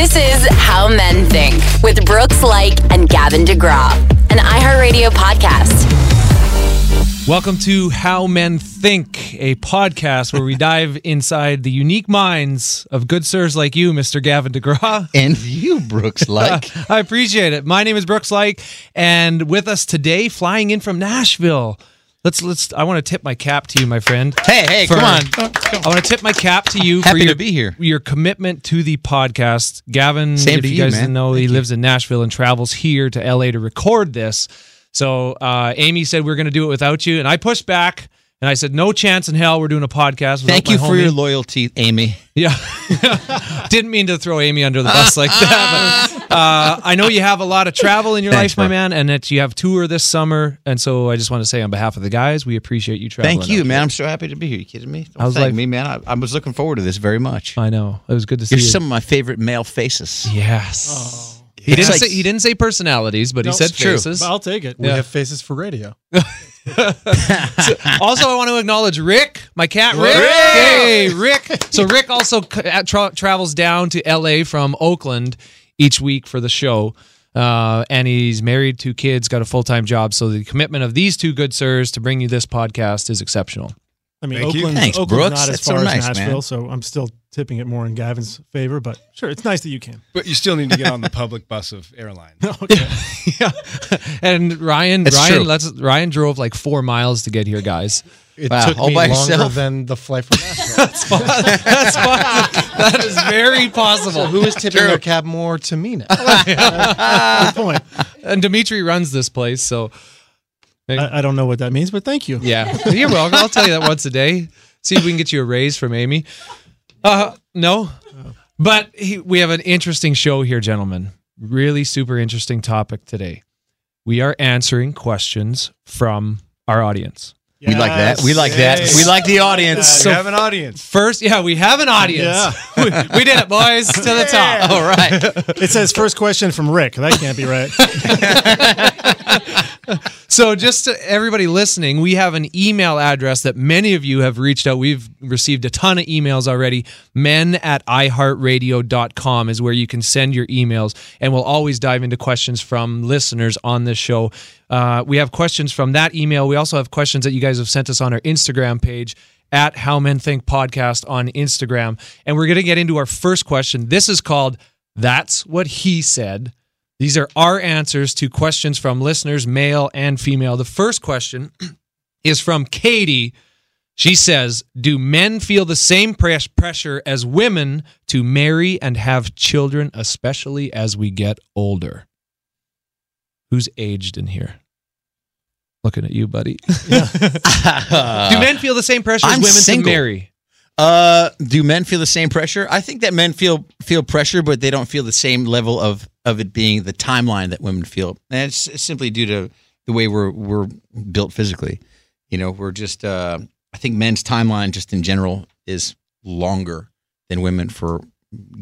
This is How Men Think with Brooks Laich and Gavin DeGraw, an iHeartRadio podcast. Welcome to How Men Think, a podcast where we dive inside the unique minds of good sirs like you, Mr. Gavin DeGraw. And you, Brooks, Laich. I appreciate it. My name is Brooks Laich, and with us today, flying in from Nashville. Let's let's. I want to tip my cap to you, my friend. Hey, hey, for- come on. I want to tip my cap to you for Happy your, to be here. Your commitment to the podcast, Gavin. Same if for you you, guys man. didn't know, Thank he you. lives in Nashville and travels here to LA to record this. So uh, Amy said we're going to do it without you, and I pushed back. And I said, no chance in hell we're doing a podcast. without Thank my you for homie." your loyalty, Amy. Yeah. Didn't mean to throw Amy under the bus like that. But, uh, I know you have a lot of travel in your Thanks, life, my bro. man, and that you have tour this summer. And so I just want to say on behalf of the guys, we appreciate you traveling. Thank you, man. here. I'm so happy to be here. You kidding me? Don't I was thank like- me, man. I, I was looking forward to this very much. I know. It was good to see You're you. some of my favorite male faces. yes. He didn't like- say he didn't say personalities, but he said it's true. faces. I'll take it. We Yeah. have faces for radio. also, I want to acknowledge Rick, my cat Rick. Rick! Hey, Rick. So Rick also uh, tra- travels down to LA from Oakland each week for the show. Uh, and he's married, two kids, got a full time job. So the commitment of these two good sirs to bring you this podcast is exceptional. I mean, Thank. Oakland's, Thanks, Oakland's Brooks. not as That's so far nice, as man. Nashville, so I'm still tipping it more in Gavin's favor. But sure, it's nice that you can. But you still need to get on the public bus of airlines. Okay. yeah. And Ryan, That's Ryan, true. let's Ryan drove like four miles to get here, guys. It Wow, took all me by longer yourself? than the flight from Nashville. That's possible. That is very possible. Who is tipping their cab more to me now? Good point. And Dimitri runs this place, so I, I don't know what that means, but thank you. Yeah, you're welcome. I'll tell you that once a day. See if we can get you a raise from Amy. Uh, no, but he, we have an interesting show here, gentlemen. Really super interesting topic today. We are answering questions from our audience. We like that. We like that. We like the audience. we have an audience. First, yeah, we have an audience. we, we did it, boys, to the top. All right. It says first question from Rick. That can't be right. So, just to everybody listening, we have an email address that many of you have reached out. We've received a ton of emails already. Men at iHeartRadio.com is where you can send your emails, and we'll always dive into questions from listeners on this show. Uh, we have questions from that email. We also have questions that you guys have sent us on our Instagram page at How Men Think Podcast on Instagram. And we're going to get into our first question. This is called That's What He Said. These are our answers to questions from listeners, male and female. The first question is from Katie. She says, Do men feel the same pres- pressure as women to marry and have children, especially as we get older? Who's aged in here? Looking at you, buddy. Do men feel the same pressure as I'm women single. to marry? Uh, do men feel the same pressure? I think that men feel feel pressure, but they don't feel the same level of of it being the timeline that women feel. And it's, it's simply due to the way we're we're built physically. You know, we're just. Uh, I think men's timeline, just in general, is longer than women for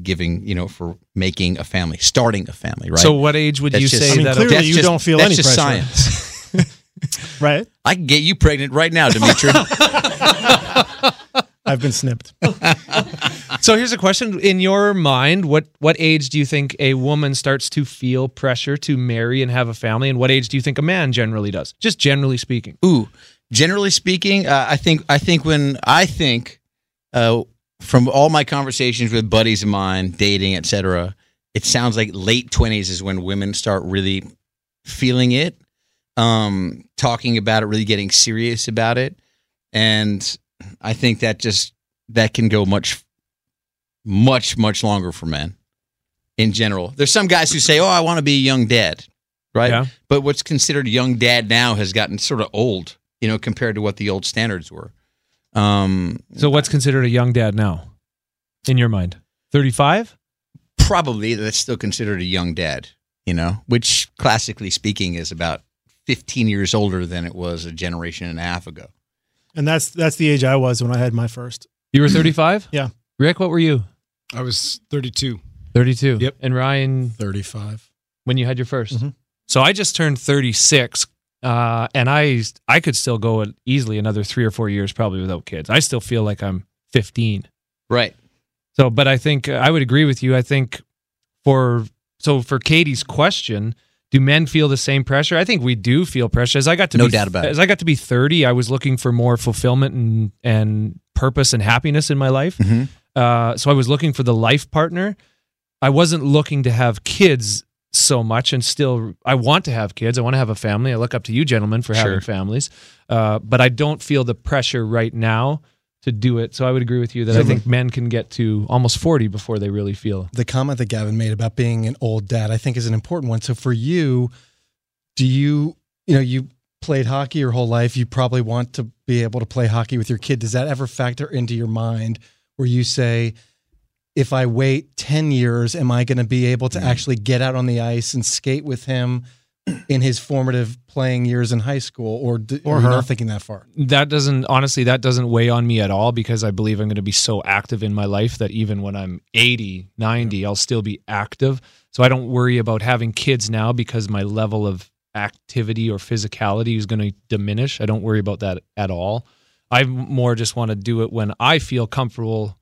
giving. You know, for making a family, starting a family. Right. So, what age would That's you just- say I mean, that? clearly That's you just- don't feel that's any just pressure. science. right? I can get you pregnant right now, Dimitri. I've been snipped. So here's a question: In your mind, what what age do you think a woman starts to feel pressure to marry and have a family, and what age do you think a man generally does? Just generally speaking. Ooh, generally speaking, uh, I think I think when I think uh, from all my conversations with buddies of mine, dating, etc., it sounds like late twenties is when women start really feeling it, um, talking about it, really getting serious about it, and I think that just that can go much, much, much longer for men. In general, there's some guys who say, "Oh, I want to be a young dad," right? Yeah. But what's considered a young dad now has gotten sort of old, you know, compared to what the old standards were. Um, So what's considered a young dad now, in your mind? Thirty-five. probably that's still considered a young dad, you know, which classically speaking is about 15 years older than it was a generation and a half ago. And that's that's the age I was when I had my first. You were thirty-five. Yeah. Rick, what were you? I was 32. Thirty-two. Yep. And Ryan, 35. when you had your 1st Mhm. So I just turned thirty-six, uh, and I I could still go easily another three or four years probably without kids. I still feel like I'm fifteen. Right. So, but I think uh, I would agree with you. I think for so for Katie's question, do men feel the same pressure? I think we do feel pressure. As I got to No be, doubt about it. As I got to be 30, I was looking for more fulfillment and and purpose and happiness in my life. Mm-hmm. Uh, so I was looking for the life partner. I wasn't looking to have kids so much, and still, I want to have kids. I want to have a family. I look up to you, gentlemen, for having Sure. families. Uh, but I don't feel the pressure right now to do it. So I would agree with you that I think men can get to almost 40 before they really feel. the comment that Gavin made about being an old dad, I think is an important one. So for you, do you, you know, you played hockey your whole life. You probably want to be able to play hockey with your kid. Does that ever factor into your mind where you say, if I wait 10 years, am I going to be able to mm. actually get out on the ice and skate with him in his formative playing years in high school? Or, d- Or her. not thinking that far? That doesn't, honestly, that doesn't weigh on me at all because I believe I'm going to be so active in my life that even when I'm 80, 90, I'll still be active. So I don't worry about having kids now because my level of activity or physicality is going to diminish. I don't worry about that at all. I more just want to do it when I feel comfortable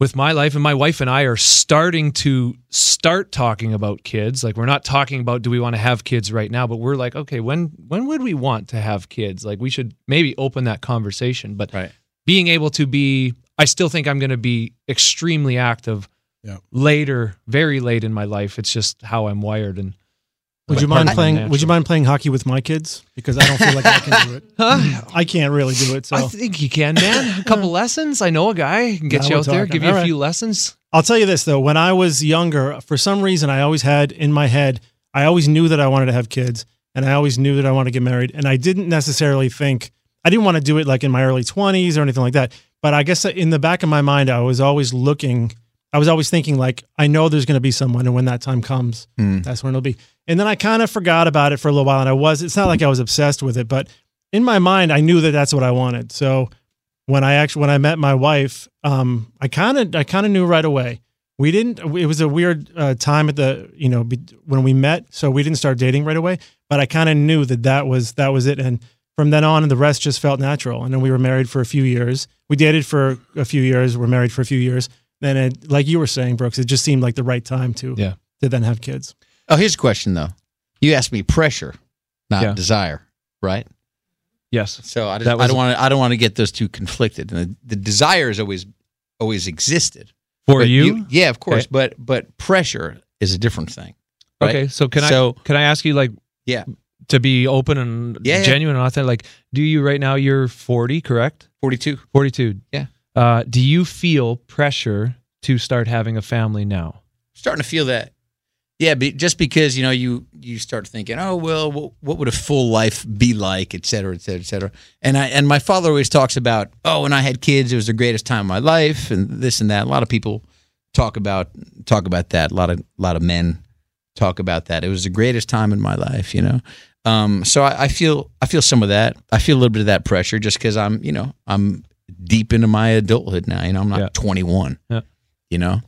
with my life and my wife and I are starting to start talking about kids. Like we're not talking about do we want to have kids right now? But we're like okay when when would we want to have kids? Like we should maybe open that conversation. But Right. being able to be I still think I'm going to be extremely active Yeah. later very late in my life. It's just how I'm wired and Would you mind playing? Would you mind playing hockey with my kids? Because I don't feel like I can do it. I can't really do it. So I think you can man a couple lessons I know a guy can get Now you out there give you a All right. few lessons I'll tell you this though, when I was younger, for some reason I always had in my head, I always knew that I wanted to have kids and I always knew that I wanted to get married. And I didn't necessarily think I didn't want to do it like in my early 20s or anything like that. But I guess in the back of my mind, I was always looking, I was always thinking like, I know there's going to be someone, and when that time comes, that's when it'll be. And then I kind of forgot about it for a little while, and I was. It's not like I was obsessed with it, but in my mind, I knew that that's what I wanted. So when I actually when I met my wife, um, I kind of I kind of knew right away. We didn't. It was a weird uh, time at the you know be, when we met, so we didn't start dating right away. But I kind of knew that that was that was it, and from then on, the rest just felt natural. And then we were married for a few years. We dated for a few years. We're married for a few years. Then, it, like you were saying, Brooks, it just seemed like the right time to Yeah. to then have kids. Oh, here's a question though. You asked me pressure, not Yeah. desire, right? yes So I, just, That I don't want to. I don't want to get those two conflicted. And the, the desire has always always existed for But you yeah, of course. Okay. But but pressure is a different thing. right? Okay, so can So- I can I ask you like Yeah. to be open and Yeah, yeah. genuine and authentic? Like, do you right now you're 40, correct? Forty-two. 42. Yeah. Uh, do you feel pressure to start having a family now? starting to feel that. Yeah, be, just because you know you you start thinking, oh well, what, what would a full life be like, et cetera, et cetera, et cetera. And I and my father always talks about, oh, when I had kids, it was the greatest time of my life, and this and that. A lot of people talk about talk about that. A lot of a lot of men talk about that. It was the greatest time in my life, you know. Um, so I, I feel I feel some of that. I feel a little bit of that pressure just because I'm you know I'm deep into my adulthood now. You know, I'm not Yeah. 21. Yeah. You know.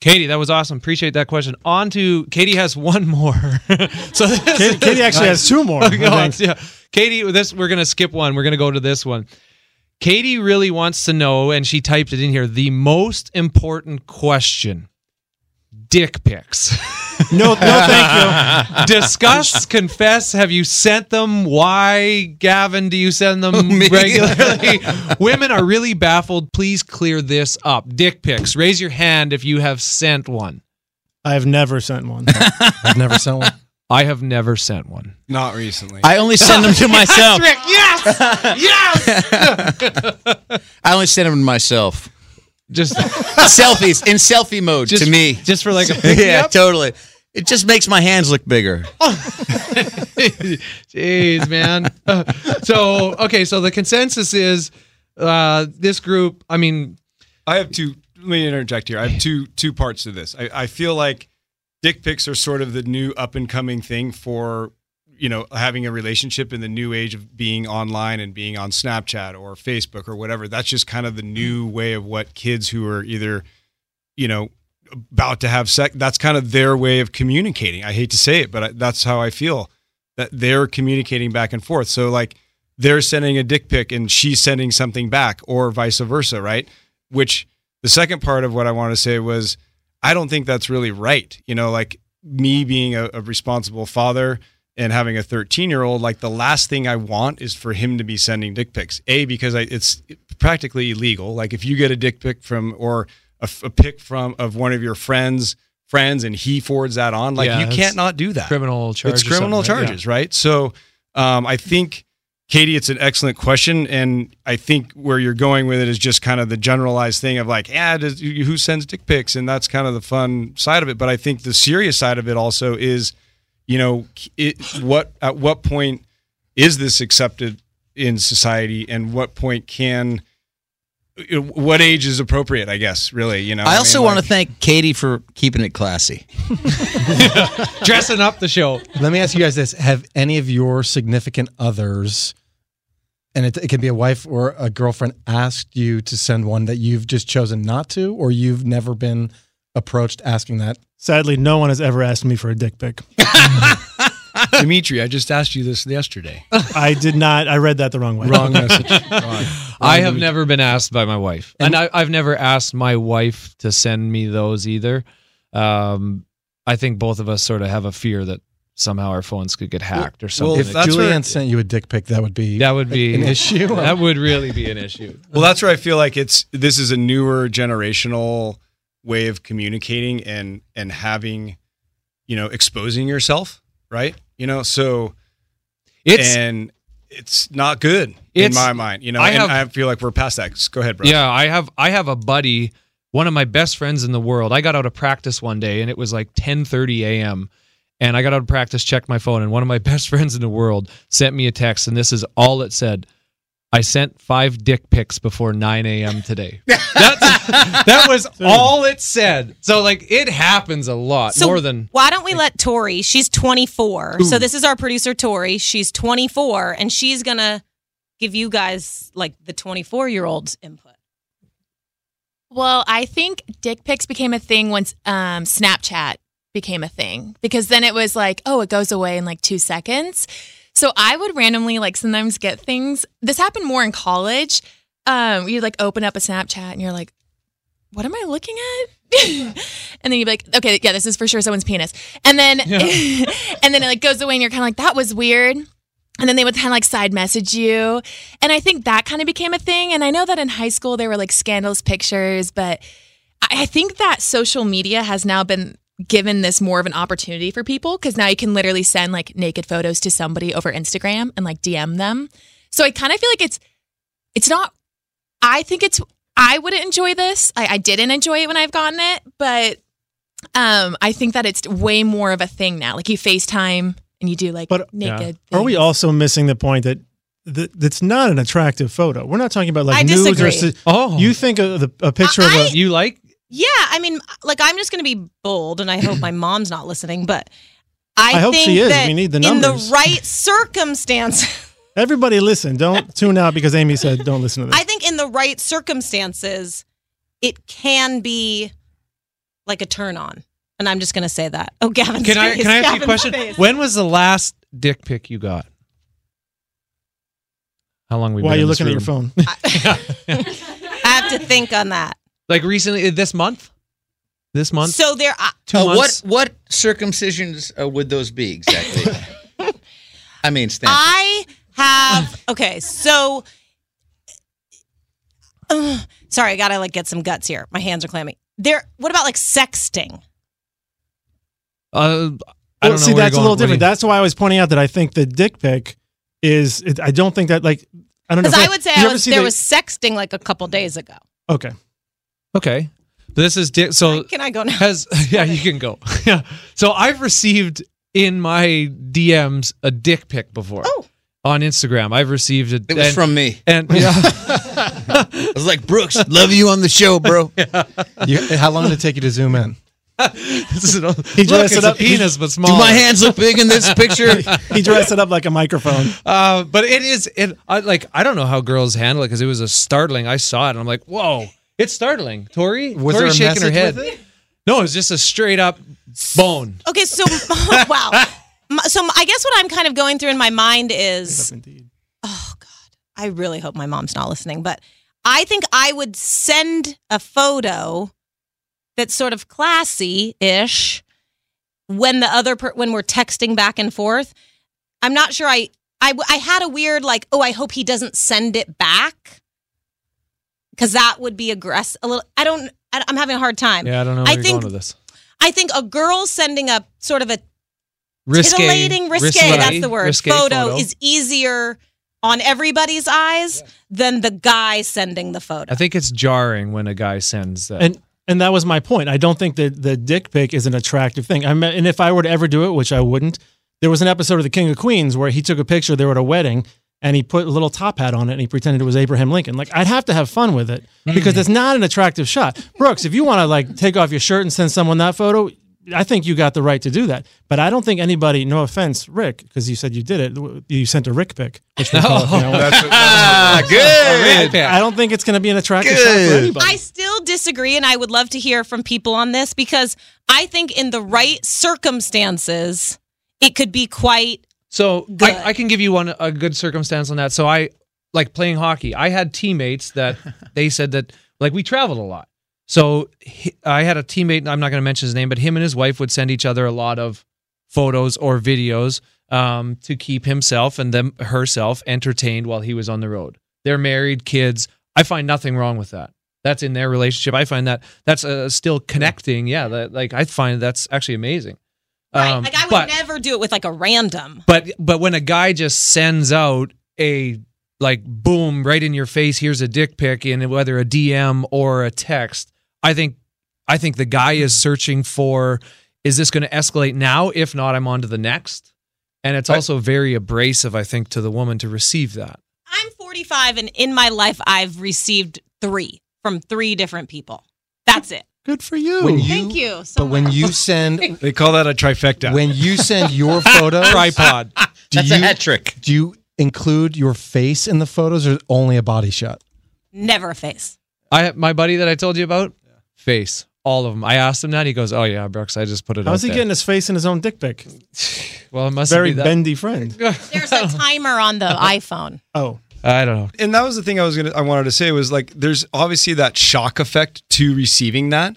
Katie, that was awesome. Appreciate that question. On to Katie has one more. so this, Katie, Katie actually has two more. Okay, hold on. yeah. Katie, this we're gonna skip one. We're gonna go to this one. Katie really wants to know, and she typed it in here. The most important question: dick pics. No, no, thank you. Discuss, confess. Have you sent them? Why, Gavin? Do you send them Me? regularly? Women are really baffled. Please clear this up. Dick pics. Raise your hand if you have sent one. I have never sent one. I've never sent one. I have never sent one. Not recently. I only send them to myself. Rick, yes, yes. I only send them to myself. Just, Selfies in selfie mode just to me. just for like a pick yeah, up? totally. It just makes my hands look bigger. Jeez, man. So okay, so the consensus is uh, this group. I mean, I have two. Let me interject here. I have two two parts to this. I, I feel like dick pics are sort of the new up and coming thing for you know having a relationship in the new age of being online and being on Snapchat or Facebook or whatever. That's just kind of the new mm-hmm. way of what kids who are either you know about to have sex. That's kind of their way of communicating. I hate to say it, but I, that's how I feel that they're communicating back and forth. So like they're sending a dick pic and she's sending something back or vice versa, right? Which the second part of what I want to say was I don't think that's really right. You know, like me being a, a responsible father and having a 13 year old, like the last thing I want is for him to be sending dick pics. A because I, it's practically illegal. Like if you get a dick pic from or a, a pic from of one of your friends friends and he forwards that on, like Yeah, you can't not do that criminal charges. it's criminal charges, right? So um, I think, Katie, it's an excellent question, and I think where you're going with it is just kind of the generalized thing of like, yeah, does, who sends dick pics, and that's kind of the fun side of it. But I think the serious side of it also is, you know, it, what at what point is this accepted in society, and what point can what age is appropriate? I guess really, you know. I also mean, want like- to thank Katie for keeping it classy. Dressing up the show. Let me ask you guys this: Have any of your significant others, and it, it can be a wife or a girlfriend, asked you to send one that you've just chosen not to, or you've never been approached asking that? Sadly, no one has ever asked me for a dick pic. Dimitri. I just asked you this yesterday. I did not. I read that the wrong way. Wrong message. I have never been asked by my wife, and, I, I've never asked my wife to send me those either. Um, I think both of us sort of have a fear that somehow our phones could get hacked or something. well, If that's Julianne where- sent you a dick pic, that would be that would be an issue. That would really be an issue. Well, that's where I feel like it's this is a newer generational way of communicating and and having, you know, exposing yourself, right? You know, so It's and it's not good in my mind. You know, I and have- I feel like we're past that. Go ahead, bro. Yeah, I have I have a buddy, one of my best friends in the world. I got out of practice one day and it was like 10:30 a.m. and I got out of practice, checked my phone and one of my best friends in the world sent me a text and this is all it said. I sent five dick pics before 9 a.m. today. That's, that was all it said. So like it happens a lot So more than why don't we let Tori? She's 24. So this is our producer Tori. She's 24 and she's going to give you guys like the 24 year olds input. Well, I think dick pics became a thing once um, Snapchat became a thing because then it was like, oh, it goes away in like two seconds. So I would randomly like sometimes get things. This happened more in college. Um, you'd like open up a Snapchat and you're like, what am I looking at? and then you'd be like, okay, yeah, this is for sure someone's penis. And then and then it like goes away and you're kind of like, that was weird. And then they would kind of like side message you. And I think that kind of became a thing. And I know that in high school there were like scandalous pictures, but I think that social media has now been given this more of an opportunity for people because now you can literally send like naked photos to somebody over Instagram and like DM them. So I kind of feel like it's it's not I think it's I wouldn't enjoy this. I, I didn't enjoy it when I've gotten it, but um I think that it's way more of a thing now. Like you FaceTime and you do like But- naked. Are we also missing the point that that's not an attractive photo? We're not talking about like I nudes or. disagree. si- Oh. You think of the, a picture of I- a. you like Yeah, I mean, like I'm just going to be bold, and I hope my mom's not listening, but I, I hope think she is. that We need the numbers in the right circumstance. Everybody listen. Don't tune out because Amy said don't listen to this. I think in the right circumstances, it can be like a turn on, and I'm just going to say that. Oh, Gavin, Can I can I ask you a question? Face. When was the last dick pic you got? How long we Why are you in this looking at your room? phone? I have to think on that. Like recently, this month? This month? So there, I, Two Uh, what months? what circumcisions uh, would those be exactly? I mean, Stan. I have okay. So, uh, sorry, I gotta like get some guts here. My hands are clammy. There. What about like sexting? Uh, I don't know. see, that's a little What do you- different. That's why I was pointing out that I think the dick pic is. It, I don't think that like. I don't know. Because I would say I was there the- was sexting like a couple days ago. Okay. Okay. This is dick. So Can I go now? has yeah, you can go. yeah. So I've received in my DMs a dick pic before. Oh. On Instagram, I've received it. it was and, from me. and yeah, I was like, Brooks, love you on the show, bro. You, how long did it take you to zoom in? this is an, look, dressed it's it a up- he- penis, but Do my hands look big in this picture? He dressed it up like a microphone. Uh, but it is it. I, like I don't know how girls handle it because it was a startling. I saw it and I'm like, whoa, it's startling. Tori, Was Tori's there a shaking her head. it? No, it was just a straight up bone. Okay, so oh, wow. So I guess what I'm kind of going through in my mind is oh god i really hope my mom's not listening but i think i would send a photo that's sort of classy ish when the other per- when we're texting back and forth. I'm not sure. I I I had a weird like. Oh, I hope he doesn't send it back because that would be aggressive. A little. I don't. I- I'm having a hard time. Yeah, I don't know where I you're think- going with this. I think a girl sending a sort of a Risque, titillating, risque, that's the word, risque photo, is easier on everybody's eyes than the guy sending the photo. I think it's jarring when a guy sends that. And and that was my point. I don't think that the dick pic is an attractive thing. I mean, and if I were to ever do it, which I wouldn't, there was an episode of The King of Queens where he took a picture. They were at a wedding, and he put a little top hat on it, and he pretended it was Abraham Lincoln. Like I'd have to have fun with it because it's not an attractive shot. Brooks, if you want to like take off your shirt and send someone that photo. I think you got the right to do that, but I don't think anybody. No offense, Rick, because you said you did it. You sent a Rick pic, which we call it, you know. That's what- Ah, that's good. I don't think it's going to be an attractive shot for Good. anybody. I still disagree, and I would love to hear from people on this because I think in the right circumstances, it could be quite. So I, I can give you one a good circumstance on that. So I like playing hockey. I had teammates that they said that like we traveled a lot. So he, I had a teammate. I'm not going to mention his name, but him and his wife would send each other a lot of photos or videos um, to keep himself and them herself entertained while he was on the road. They're married, kids. I find nothing wrong with that. That's in their relationship. I find that that's uh, still connecting. Yeah, that, like I find that's actually amazing. Right. Um, like I would but- never do it with like a random. but but when a guy just sends out a like boom right in your face, here's a dick pic in whether a DM or a text, I think I think the guy is searching for is this going to escalate now? If not, I'm on to the next. And it's also very abrasive, I think, to the woman to receive that. I'm 45, and in my life, I've received three from three different people. That's it. Good for you. When you, Thank you so But when you send They call that a trifecta. when you send your photo Tripod. do That's you a hat trick. do you include your face in the photos or only a body shot? Never a face. I my buddy that I told you about, face. All of them. I asked him that. He goes, "Oh yeah, Brooks. I just put it." How's out he there." getting his face in his own dick pic? Well, it must Very be that. bendy friend. There's a timer on the iPhone. Oh, I don't know. and that was the thing I was gonna I wanted to say was like there's obviously that shock effect to receiving that.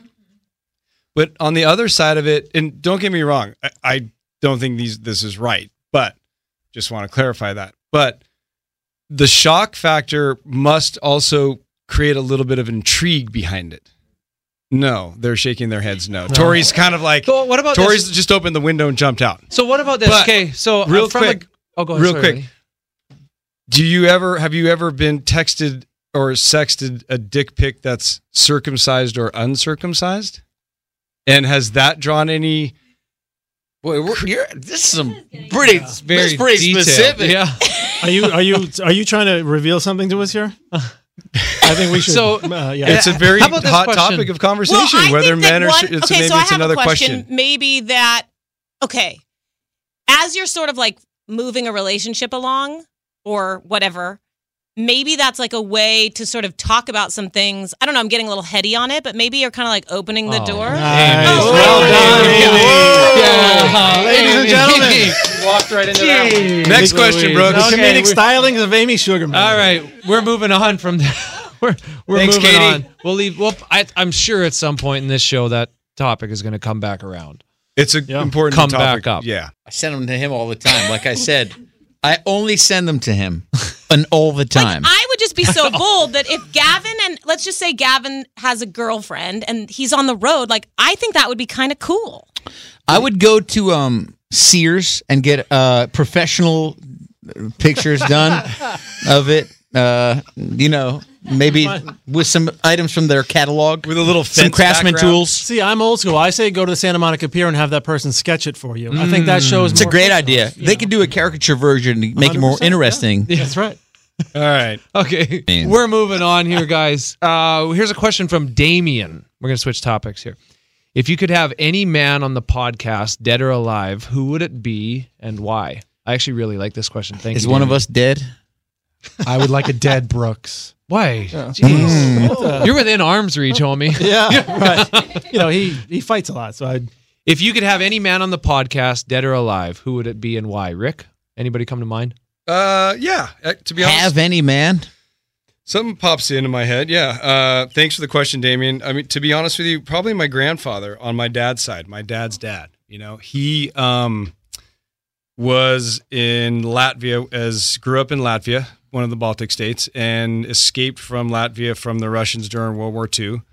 But on the other side of it, and don't get me wrong, I, I don't think these this is right, but just want to clarify that. But the shock factor must also create a little bit of intrigue behind it. No, they're shaking their heads no. Tori's kind of like So what about Tori's this? just opened the window and jumped out. So what about this? But, okay, so uh, real I'm from quick, A, oh, go ahead. real sorry, quick. buddy. Do you ever have you ever been texted or sexted a dick pic that's circumcised or uncircumcised? And has that drawn any Boy, we're, you're, this is some pretty, Very very pretty detailed. specific. Yeah. are you are you are you trying to reveal something to us here? I think we should. So- uh, yeah. It's a very How about this hot question? topic of conversation. Well, whether think that men are. one- it's, okay, maybe so it's another question. question. Maybe that okay, as you're sort of like moving a relationship along or whatever, maybe that's like a way to sort of talk about some things. I don't know. I'm getting a little heady on it, but maybe you're kind of like opening the Oh, door. Nice. Oh, well done, Amy. Yeah. Ladies and gentlemen, Walked right into that. Next question, Brooks. the Okay, comedic stylings of Amy Sugarman. All right, we're moving on from that. we're we're Thanks, moving Katie. on. We'll leave. Well, I, I'm sure at some point in this show that topic is going to come back around. It's an Yeah. important Come topic. back up. Yeah. I send them to him all the time. Like I said, I only send them to him, and all the time. Like, I would just be so bold that if Gavin and let's just say Gavin has a girlfriend and he's on the road, like I think that would be kind of cool. I would go to um, Sears and get uh, professional pictures done of it. Uh, you know, maybe with some items from their catalog, With a little some craftsman background. tools. See, I'm old school. I say go to the Santa Monica Pier and have that person sketch it for you. I think that shows. It's a great photos, idea. They know? could do a caricature version to make it more 100%, yeah. interesting. That's right. All right. Okay, Man. we're moving on here, guys. Uh, here's a question from Damien. We're going to switch topics here. If you could have any man on the podcast, dead or alive, who would it be and why? I actually really like this question. Thank Is you. one of us dead? I would like a dead Brooks. Why? Mm. Jeez. You're within arm's reach, homie. Yeah, right. you know, he he fights a lot, so I. If you could have any man on the podcast, dead or alive, who would it be and why? Rick? Anybody come to mind? Uh, yeah. Uh, to be honest, Have any man? Something pops into my head. Yeah. Uh, thanks for the question, Damien. I mean, to be honest with you, probably my grandfather on my dad's side, my dad's dad. You know, he um, was in Latvia, as grew up in Latvia, one of the Baltic states, and escaped from Latvia from the Russians during World War II,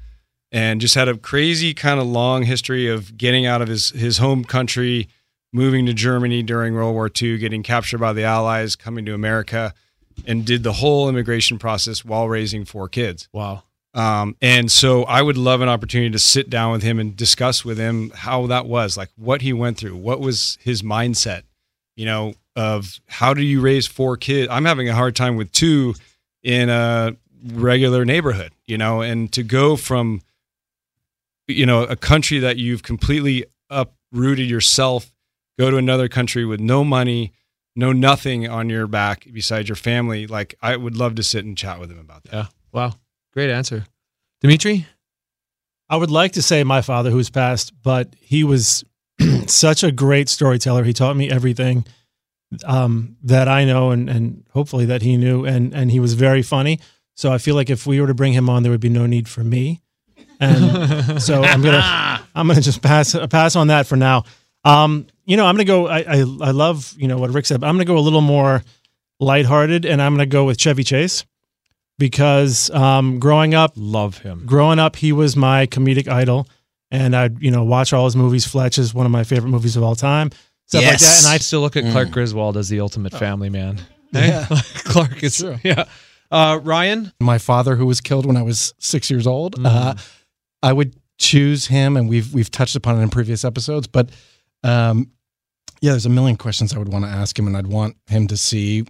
and just had a crazy kind of long history of getting out of his his home country, moving to Germany during World War II, getting captured by the Allies, coming to America, and did the whole immigration process while raising four kids. Wow. Um, and so I would love an opportunity to sit down with him and discuss with him how that was, like what he went through, what was his mindset, you know, of how do you raise four kids? I'm having a hard time with two in a regular neighborhood, you know, and to go from, you know, a country that you've completely uprooted yourself, go to another country with no money, no nothing on your back besides your family. Like I would love to sit and chat with him about that. Yeah. Wow. Great answer. Dimitri? I would like to say my father who's passed, but he was such a great storyteller. He taught me everything um, that I know and, and hopefully that he knew. And, and he was very funny. So I feel like if we were to bring him on, there would be no need for me. And so I'm gonna I'm gonna just pass pass on that for now. Um, you know, I'm gonna go. I, I I love you know what Rick said. But I'm gonna go a little more lighthearted, and I'm gonna go with Chevy Chase because um, growing up, Love him. growing up, he was my comedic idol, and I'd you know watch all his movies. Fletch is one of my favorite movies of all time. Stuff like that, and I I still look at Clark Griswold as the ultimate family man. Yeah. Clark is yeah. Uh, Ryan? my father who was killed when I was six years old. Uh, I would choose him, and we've we've touched upon it in previous episodes. But um, yeah, there's a million questions I would want to ask him, and I'd want him to see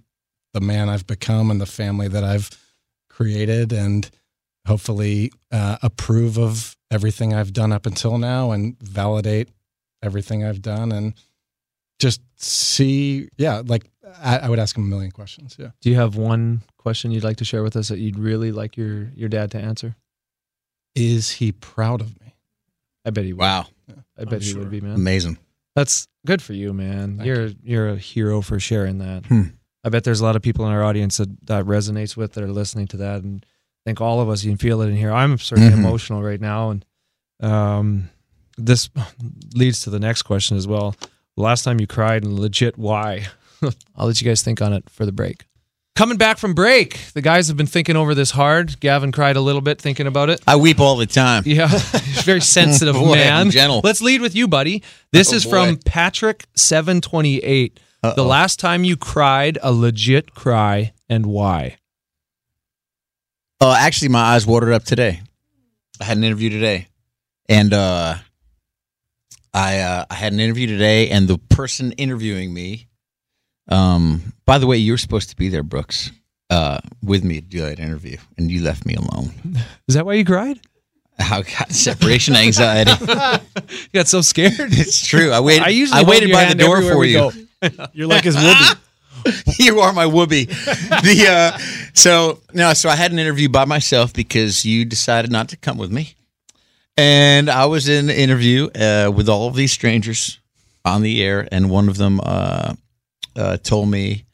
the man I've become and the family that I've created, and hopefully uh, approve of everything I've done up until now, and validate everything I've done, and just see. Yeah, like I, I would ask him a million questions. Yeah. Do you have one question you'd like to share with us that you'd really like your, your dad to answer? Is he proud of me? I bet he would. Wow, I bet he sure. would be, man. amazing. That's good for you, man. Thank you're you're a hero for sharing that. Hmm. I bet there's a lot of people in our audience that that resonates with that are listening to that, and I think all of us you can feel it in here. I'm certainly Mhm. emotional right now, and um, this leads to the next question as well. Last time you cried, and legit, why? I'll let you guys think on it for the break. Coming back from break, the guys have been thinking over this hard. Gavin cried a little bit thinking about it. I weep all the time. Yeah, very sensitive Boy, man. Gentle. Let's lead with you, buddy. This Oh, is boy. from Patrick seven twenty eight. The last time you cried a legit cry and why? Oh, actually, my eyes watered up today. I had an interview today, and uh, I uh, I had an interview today, and the person interviewing me, um, by the way, you were supposed to be there, Brooks, uh, with me to do that interview, and you left me alone. Is that why you cried? I got separation anxiety. You got so scared. it's true. I waited. I I, usually hold waited by the door for you. go. you're like his Whoopi. you are my whoopee. the uh, so no, so I had an interview by myself because you decided not to come with me, and I was in the interview uh, with all of these strangers on the air, and one of them uh, uh, told me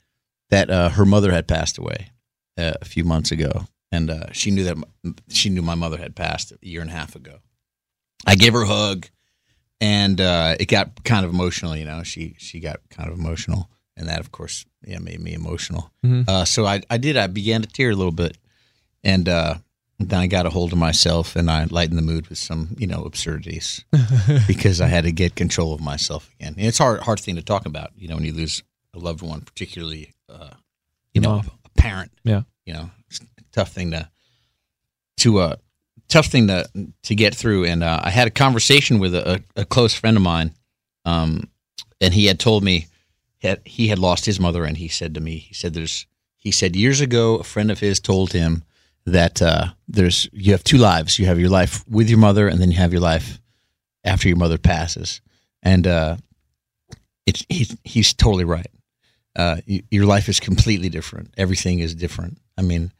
that uh, her mother had passed away uh, a few months ago, and uh, she knew that she knew my mother had passed a year and a half ago. I gave her a hug, and uh, it got kind of emotional. You know, she she got kind of emotional, and that, of course, yeah, made me emotional. Mhm. Uh, so I I did. I began to tear a little bit, and uh, then I got a hold of myself, and I lightened the mood with some you know absurdities because I had to get control of myself again. And it's a hard hard thing to talk about. You know, when you lose a loved one, particularly uh, you know Mom. a parent. Yeah. you know, it's a tough thing to to uh tough thing to to get through. And uh, I had a conversation with a, a close friend of mine, um, and he had told me that he had lost his mother, and he said to me, he said, "There's," he said, years ago, a friend of his told him that uh, there's you have two lives. You have your life with your mother, and then you have your life after your mother passes. And uh, it's he's he's totally right. Uh, y- your life is completely different. Everything is different. I mean,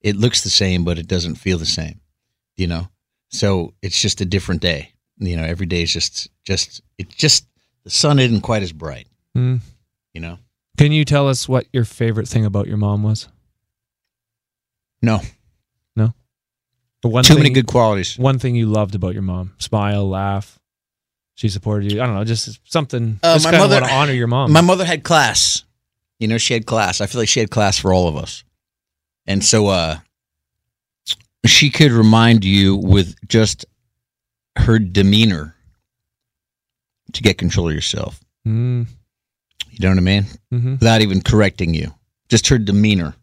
it looks the same, but it doesn't feel the same. You know, so it's just a different day. You know, every day is just just it just the sun isn't quite as bright. Mm. You know, Can you tell us what your favorite thing about your mom was? no, But one Too thing, many good qualities. One thing you loved about your mom: smile, laugh. She supported you. I don't know, just something. Uh, just my mother- want to honor your mom. My mother had class. You know, she had class. I feel like she had class for all of us. And so uh she could remind you with just her demeanor to get control of yourself. mm, You know what I mean? hmm Without even correcting you. Just her demeanor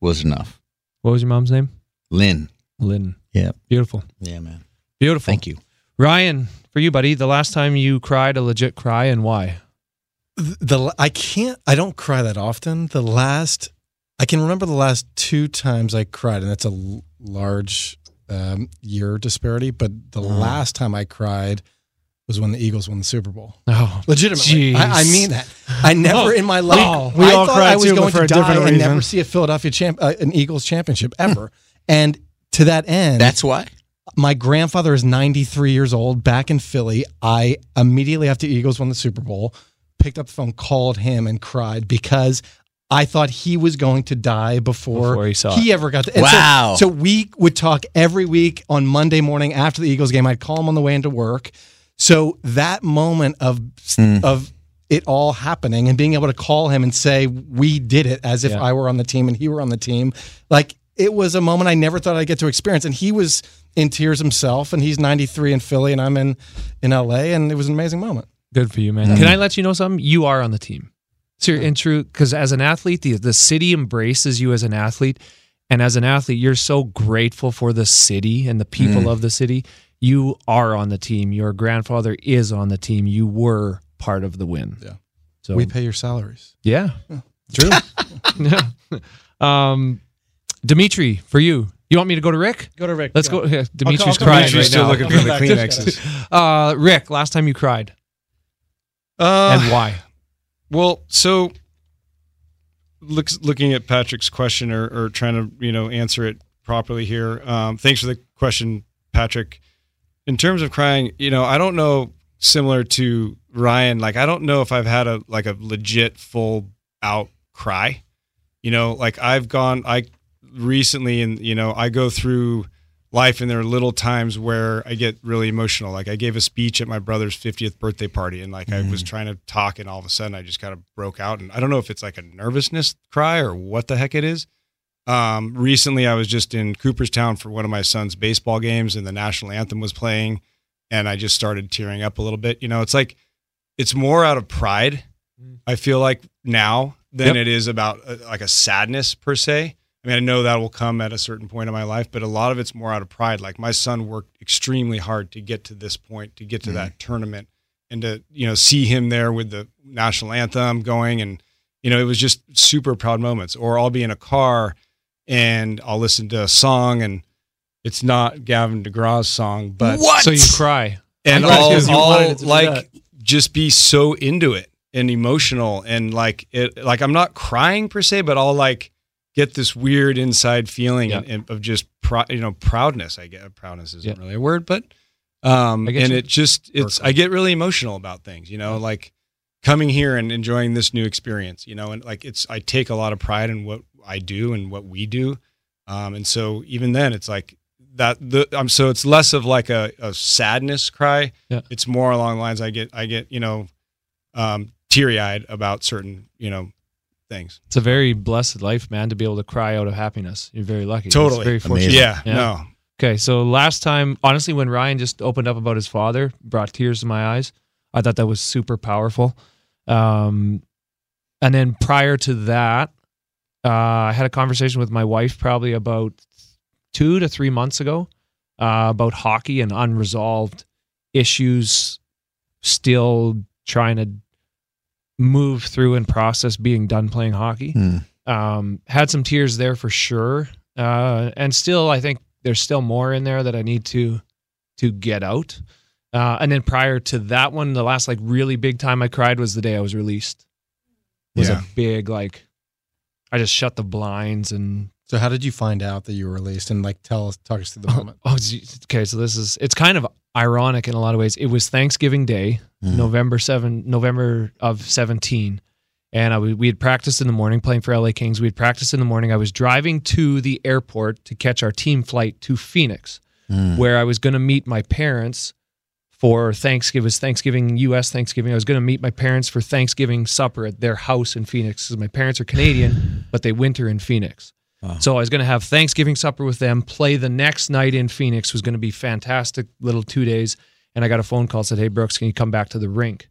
was enough. What was your mom's name? Lynn. Lynn. Yeah. Beautiful. Yeah, man. Beautiful. Thank you. Ryan, for you, buddy, the last time you cried a legit cry and why? the I can't I don't cry that often. The last I can remember the last two times I cried, and that's a large um, year disparity. But the Uh-huh. last time I cried was when the Eagles won the Super Bowl. Oh, Legitimately, I, I mean that. I never in my life. Oh. We I all thought cried I was too, going for to a die different and never see a Philadelphia champ, uh, an Eagles championship ever. and to that end, That's why. my grandfather is 93 years old back in Philly. I immediately after Eagles won the Super Bowl, picked up the phone, called him, and cried because I thought he was going to die before, Before he saw ever got to. and so- Wow. So, we would talk every week on Monday morning after the Eagles game. I'd call him on the way into work. So that moment of mm. of it all happening and being able to call him and say we did it as if Yeah. I were on the team and he were on the team, like it was a moment I never thought I'd get to experience. And he was in tears himself, and he's 93 in Philly, and I'm in in LA, and it was an amazing moment. Good for you, man. Can I let you know something? You are on the team. So in true, because as an athlete, the, the city embraces you as an athlete. And as an athlete, you're so grateful for the city and the people mm. of the city. You are on the team. Your grandfather is on the team. You were part of the win. Yeah. So We pay your salaries. yeah, true. yeah. Um, Dimitri, for you, you want me to go to Rick? Go to Rick. Let's go. Yeah, Dimitri's I'll come crying back. right Dimitri's still now. looking for the Kleenexes. Uh, Rick, last time you cried Uh, and why? Well, so looks, looking at Patrick's question or, or trying to you know answer it properly here. Um, thanks for the question, Patrick. In terms of crying, you know, I don't know. Similar to Ryan, like I don't know if I've had a like a legit full out cry. You know, like I've gone, I recently, and you know, I go through life, and there are little times where I get really emotional. Like I gave a speech at my brother's 50th birthday party, and like I was mm. trying to talk, and all of a sudden I just kind of broke out. And I don't know if it's like a nervousness cry or what the heck it is. Um, recently, I was just in Cooperstown for one of my son's baseball games, and the national anthem was playing, and I just started tearing up a little bit. You know, it's like it's more out of pride. I feel like now than Yep. it is about uh, like a sadness per se. I mean, I know that will come at a certain point in my life, but a lot of it's more out of pride. Like my son worked extremely hard to get to this point, to get to that tournament, and to you know see him there with the national anthem going, and you know it was just super proud moments. Or I'll be in a car and I'll listen to a song, and it's not Gavin DeGraw's song, but So you cry. and I'm glad I'll, because you wanted I'll it to do like just be so into it and emotional and like it like I'm not crying per se, but I'll like get this weird inside feeling Yeah. and, and of just prou- you know proudness. I get proudness isn't Yeah. really a word, but um and you. it just it's I get really emotional about things, you know, like coming here and enjoying this new experience, you know, and like it's I take a lot of pride in what I do and what we do. Um and so even then it's like that the um so it's less of like a, a sadness cry. Yeah. It's more along the lines I get I get, you know, um teary eyed about certain, you know, things. It's a very blessed life, man, to be able to cry out of happiness. You're very lucky. It's Totally. very fortunate. Yeah, Yeah. no. Okay, so last time, honestly, when Ryan just opened up about his father, brought tears to my eyes. I thought that was super powerful. Um, and then prior to that, uh, I had a conversation with my wife probably about two to three months ago uh, about hockey and unresolved issues, still trying to move through and process being done playing hockey Hmm. um, had some tears there for sure, uh, and still I think there's still more in there that I need to to get out. Uh, and then prior to that one, the last like really big time I cried was the day I was released. It was Yeah. a big like, I just shut the blinds and So, how did you find out that you were released? And like, tell us, talk us through the moment. oh okay, so this is it's kind of ironic in a lot of ways. It was Thanksgiving Day, Mhm. November seven, November of seventeen, And I, we had practiced in the morning playing for LA Kings. We had practiced in the morning. I was driving to the airport to catch our team flight to Phoenix, where I was going to meet my parents for Thanksgiving. It was Thanksgiving, U.S. Thanksgiving. I was going to meet my parents for Thanksgiving supper at their house in Phoenix because my parents are Canadian, but they winter in Phoenix. So I was going to have Thanksgiving supper with them, play the next night in Phoenix. Was going to be fantastic little two days. And I got a phone call said, "Hey Brooks, can you come back to the rink?"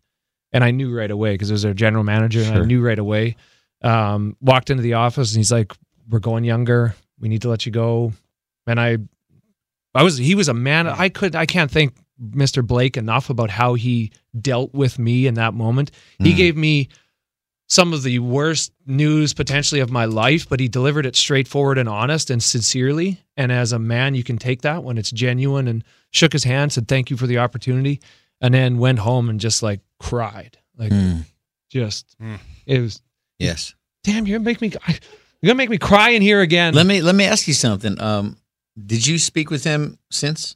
And I knew right away because it was our general manager, and I knew right away. Um, walked into the office and he's like, "We're going younger. We need to let you go." And I, I was he was a man. I could I can't thank Mr. Blake enough about how he dealt with me in that moment. He Mm. gave me some of the worst news potentially of my life, but he delivered it straightforward and honest and sincerely. And as a man, you can take that when it's genuine and shook his hand, said thank you for the opportunity, and then went home and just like cried. Like Mm. just Mm. it was Yes. damn, you're gonna make me you're gonna make me cry in here again. Let me let me ask you something. Um, did you speak with him since?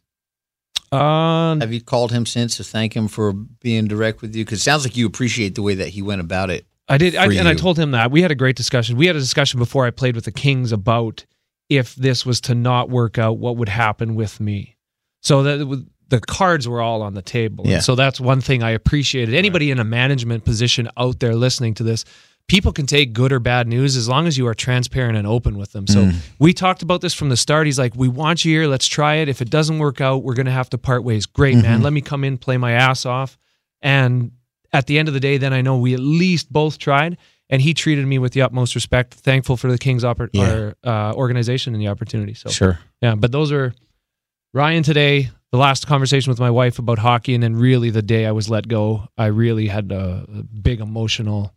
Um, Have you called him since to thank him for being direct with you? Because it sounds like you appreciate the way that he went about it. I did, I, and I told him that we had a great discussion. We had a discussion before I played with the Kings about if this was to not work out, what would happen with me. So that the cards were all on the table. Yeah. And so that's one thing I appreciated. Anybody in a management position out there listening to this, people can take good or bad news as long as you are transparent and open with them. So Mm. we talked about this from the start. He's like, "We want you here. Let's try it. If it doesn't work out, we're going to have to part ways." Great, man. Mhm. Let me come in, play my ass off, and at the end of the day, then I know we at least both tried. And he treated me with the utmost respect. Thankful for the Kings oppor- Yeah. or, uh, organization and the opportunity. So Sure. yeah, but those are Ryan today. The last conversation with my wife about hockey, and then really the day I was let go, I really had a, a big emotional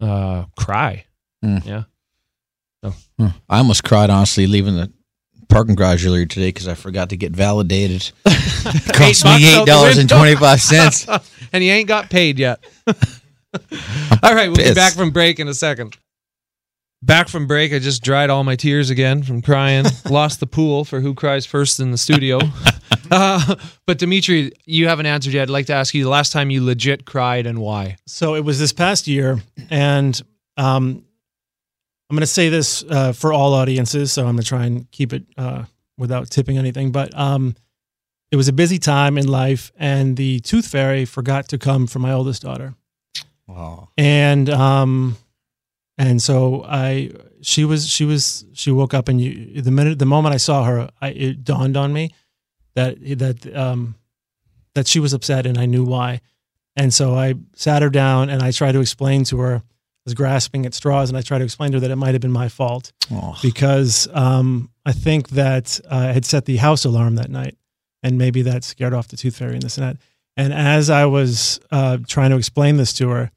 uh, cry. Mm. Yeah, Hmm. I almost cried honestly leaving the parking garage earlier today because I forgot to get validated. It cost me eight dollars and twenty five cents, and he ain't got paid yet. all right, we'll be back from break in a second. Back from break, I just dried all my tears again from crying. Lost the pool for who cries first in the studio. uh, but Dimitri, you haven't answered yet. I'd like to ask you the last time you legit cried and why. So it was this past year, and um, I'm going to say this uh, for all audiences. So I'm going to try and keep it uh, without tipping anything. But um, it was a busy time in life, and the tooth fairy forgot to come for my oldest daughter, Oh. and um, and so I she was she was she woke up, and you the minute the moment I saw her, I, it dawned on me that that um, that she was upset, and I knew why. And so I sat her down and I tried to explain to her, I was grasping at straws, and I tried to explain to her that it might have been my fault Oh. because um, I think that uh, I had set the house alarm that night, and maybe that scared off the tooth fairy and this and that. And as I was uh, trying to explain this to her,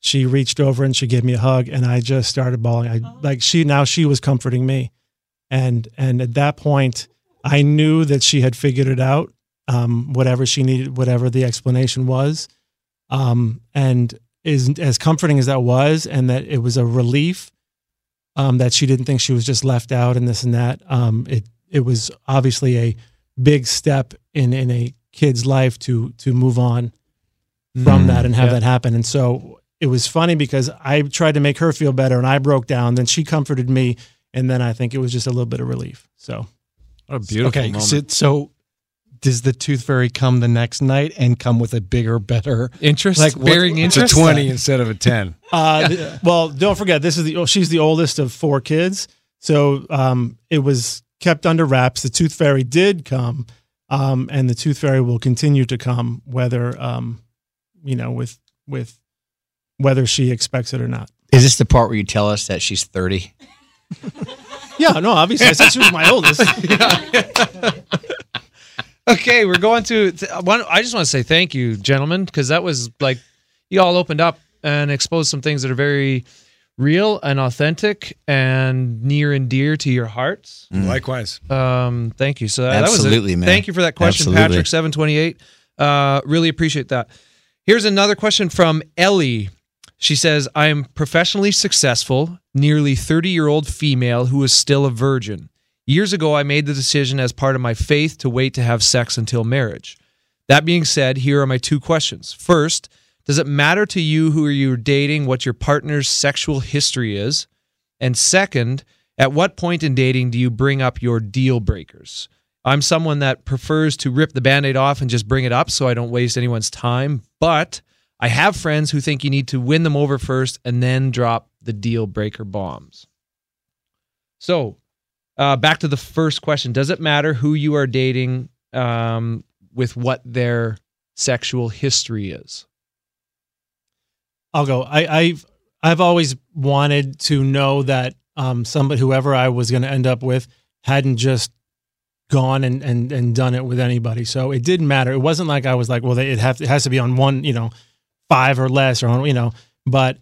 she reached over and she gave me a hug, and I just started bawling. I like she now she was comforting me, and and at that point, I knew that she had figured it out, um, whatever she needed, whatever the explanation was, um, and is as comforting as that was, and that it was a relief um, that she didn't think she was just left out and this and that. Um, it it was obviously a big step in in a kid's life to to move on from Mm, that and have yeah. that happen. And so it was funny because I tried to make her feel better and I broke down. Then she comforted me, and then I think it was just a little bit of relief. So What a beautiful okay, moment. so, so does the tooth fairy come the next night and come with a bigger, better? interest, Like, what- bearing it's It's a twenty instead of a ten. Uh, th- well, don't forget this is the oh, she's the oldest of four kids, so um, it was kept under wraps. The tooth fairy did come, um, and the tooth fairy will continue to come, whether um, you know with with whether she expects it or not. Is this the part where you tell us that she's thirty? Yeah, no, obviously I said she was my oldest. Okay, we're going to. one, I just want to say thank you, gentlemen, because that was like you all opened up and exposed some things that are very real and authentic and near and dear to your hearts. Likewise. Um, thank you. So that, Absolutely, that was it. man. Thank you for that question, Absolutely. Patrick. Seven twenty eight. Uh, really appreciate that. Here's another question from Ellie. She says, "I am professionally successful, nearly thirty year old female who is still a virgin. Years ago, I made the decision as part of my faith to wait to have sex until marriage. That being said, here are my two questions. First, Does it matter to you who you're dating what your partner's sexual history is? And second, at what point in dating do you bring up your deal breakers? I'm someone that prefers to rip the band aid off and just bring it up so I don't waste anyone's time. But I have friends who think you need to win them over first and then drop the deal breaker bombs. So, uh, back to the first question Does it matter who you are dating um, with what their sexual history is? I'll go. I, I've I've always wanted to know that um, somebody, whoever I was going to end up with, hadn't just gone and, and and done it with anybody. So it didn't matter. It wasn't like I was like, well, it have it has to be on one, you know, five or less, or you know. But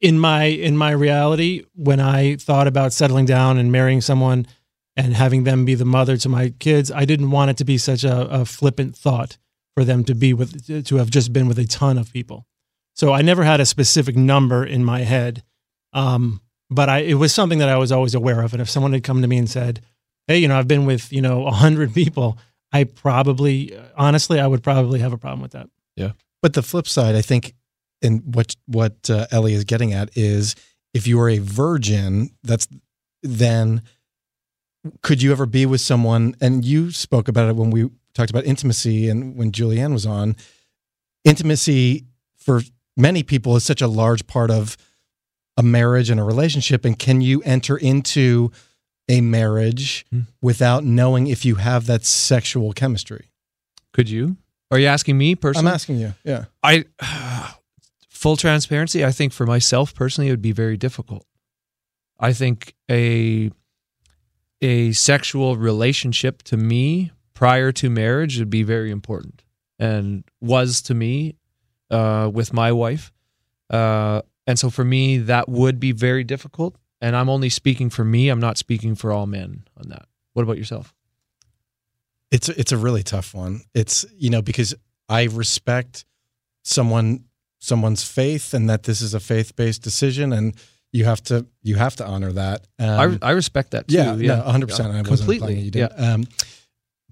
in my in my reality, when I thought about settling down and marrying someone and having them be the mother to my kids, I didn't want it to be such a, a flippant thought for them to be with to have just been with a ton of people. So I never had a specific number in my head, um, but I it was something that I was always aware of. And if someone had come to me and said, "Hey, you know, I've been with you know a hundred people," I probably, honestly, I would probably have a problem with that. But the flip side, I think, and what what uh, Ellie is getting at is if you are a virgin, that's then could you ever be with someone? And you spoke about it when we talked about intimacy and when Julianne was on. Intimacy for many people is such a large part of a marriage and a relationship. And can you enter into a marriage Hmm. without knowing if you have that sexual chemistry? Could you? Are you asking me personally? I'm asking you. Yeah. I full transparency, I think for myself personally it would be very difficult. I think a a sexual relationship to me prior to marriage would be very important and was to me uh, with my wife. Uh, and so for me that would be very difficult and I'm only speaking for me, I'm not speaking for all men on that. What about yourself? It's it's a really tough one. It's you know because I respect someone someone's faith and that this is a faith based decision and you have to you have to honor that. Um, I, I respect that too. yeah, yeah, no, hundred percent. I wasn't completely. implying you did. Um,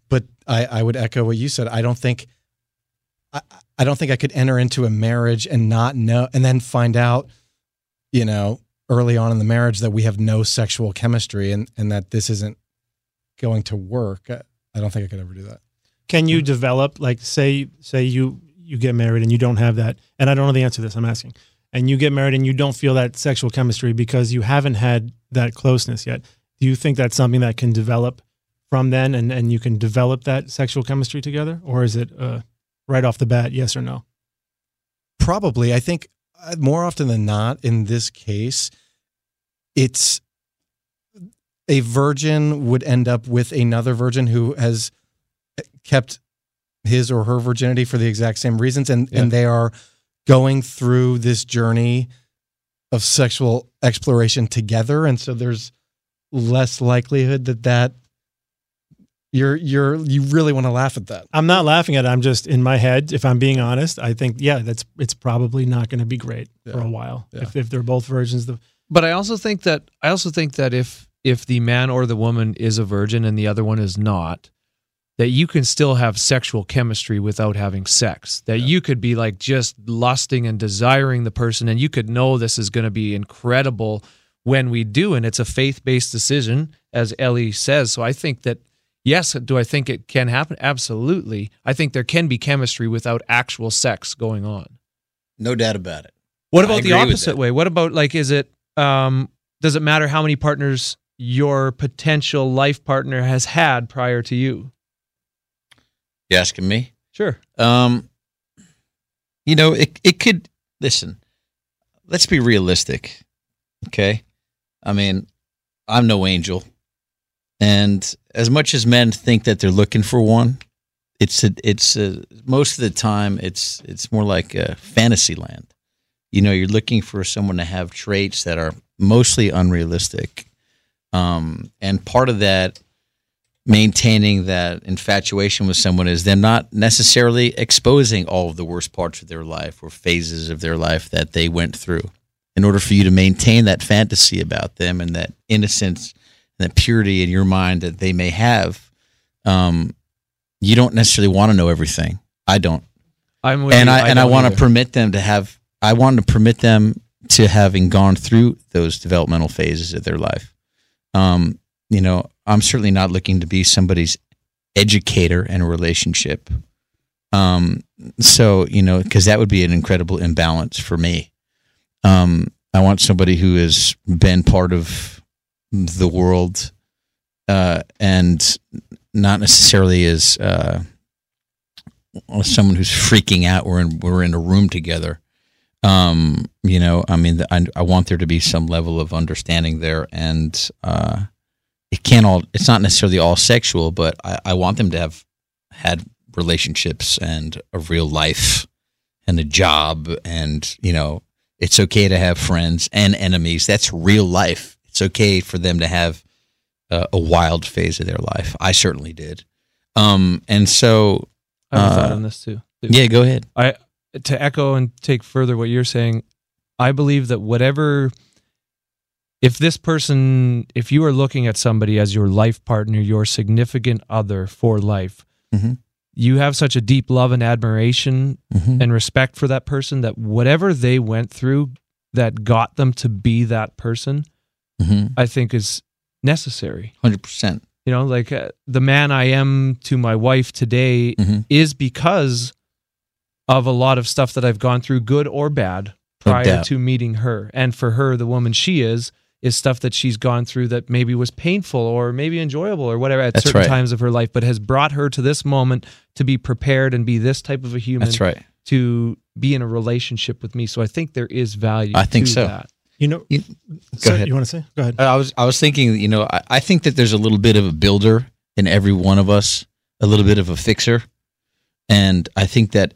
but I I would echo what you said. I don't think I I don't think I could enter into a marriage and not know and then find out, you know, early on in the marriage that we have no sexual chemistry and and that this isn't going to work. I, don't think I could ever do that. Can you develop like say say you you get married and you don't have that and I don't know the answer to this I'm asking and you get married and you don't feel that sexual chemistry because you haven't had that closeness yet do you think that's something that can develop from then and and you can develop that sexual chemistry together or is it uh, right off the bat yes or no Probably. I think uh, more often than not in this case, it's a virgin would end up with another virgin who has kept his or her virginity for the exact same reasons and Yeah. and they are going through this journey of sexual exploration together and so there's less likelihood that that you're you're you really want to laugh at that I'm not laughing at it I'm just in my head if I'm being honest I think yeah that's it's probably not going to be great for a while Yeah. if if they're both virgins the But I also think that I also think that if if the man or the woman is a virgin and the other one is not, that you can still have sexual chemistry without having sex. That you could be like just lusting and desiring the person and you could know this is going to be incredible when we do and it's a faith-based decision as Ellie says. So I think that yes, do I think it can happen? Absolutely. I think there can be chemistry without actual sex going on. No doubt about it. What about the opposite way? What about like is it um does it matter how many partners your potential life partner has had prior to you? You asking me? Sure. Um, you know, it it could listen. Let's be realistic, okay? I mean, I'm no angel, and as much as men think that they're looking for one, it's a, it's a, most of the time it's it's more like a fantasy land. You know, you're looking for someone to have traits that are mostly unrealistic, um, and part of that maintaining that infatuation with someone is them not necessarily exposing all of the worst parts of their life or phases of their life that they went through in order for you to maintain that fantasy about them and that innocence and that purity in your mind that they may have um, you don't necessarily want to know everything i don't I'm with and you. I, and I want to permit them to have. I want to permit them to having gone through those developmental phases of their life. Um, you know, I'm certainly not looking to be somebody's educator in a relationship. Um, so you know, because that would be an incredible imbalance for me. Um, I want somebody who has been part of the world, uh, and not necessarily as uh, someone who's freaking out. We're in we're in a room together. Um, you know, I mean, I, I want there to be some level of understanding there, and uh, it can't all. It's not necessarily all sexual, but I, I want them to have had relationships and a real life and a job, and you know, it's okay to have friends and enemies. That's real life. It's okay for them to have uh, a wild phase of their life. I certainly did. Um, and so, I have a thought uh, on this too. yeah, go ahead. I to echo and take further what you're saying, I believe that whatever if this person if you are looking at somebody as your life partner, your significant other for life, Mhm. you have such a deep love and admiration Mhm. and respect for that person that whatever they went through that got them to be that person, Mm-hmm. I think is necessary. Hundred percent. You know, like uh, the man I am to my wife today Mhm. is because of a lot of stuff that I've gone through, good or bad, prior to meeting her. And for her, the woman she is, is stuff that she's gone through that maybe was painful or maybe enjoyable or whatever at That's certain right. times of her life, but has brought her to this moment to be prepared and be this type of a human That's right. to be in a relationship with me. So I think there is value. I think to so. That. You know, You- Sorry, ahead. You want to say? Go ahead. Uh, I was I was thinking, you know, I, I think that there's a little bit of a builder in every one of us, a little bit of a fixer, and I think that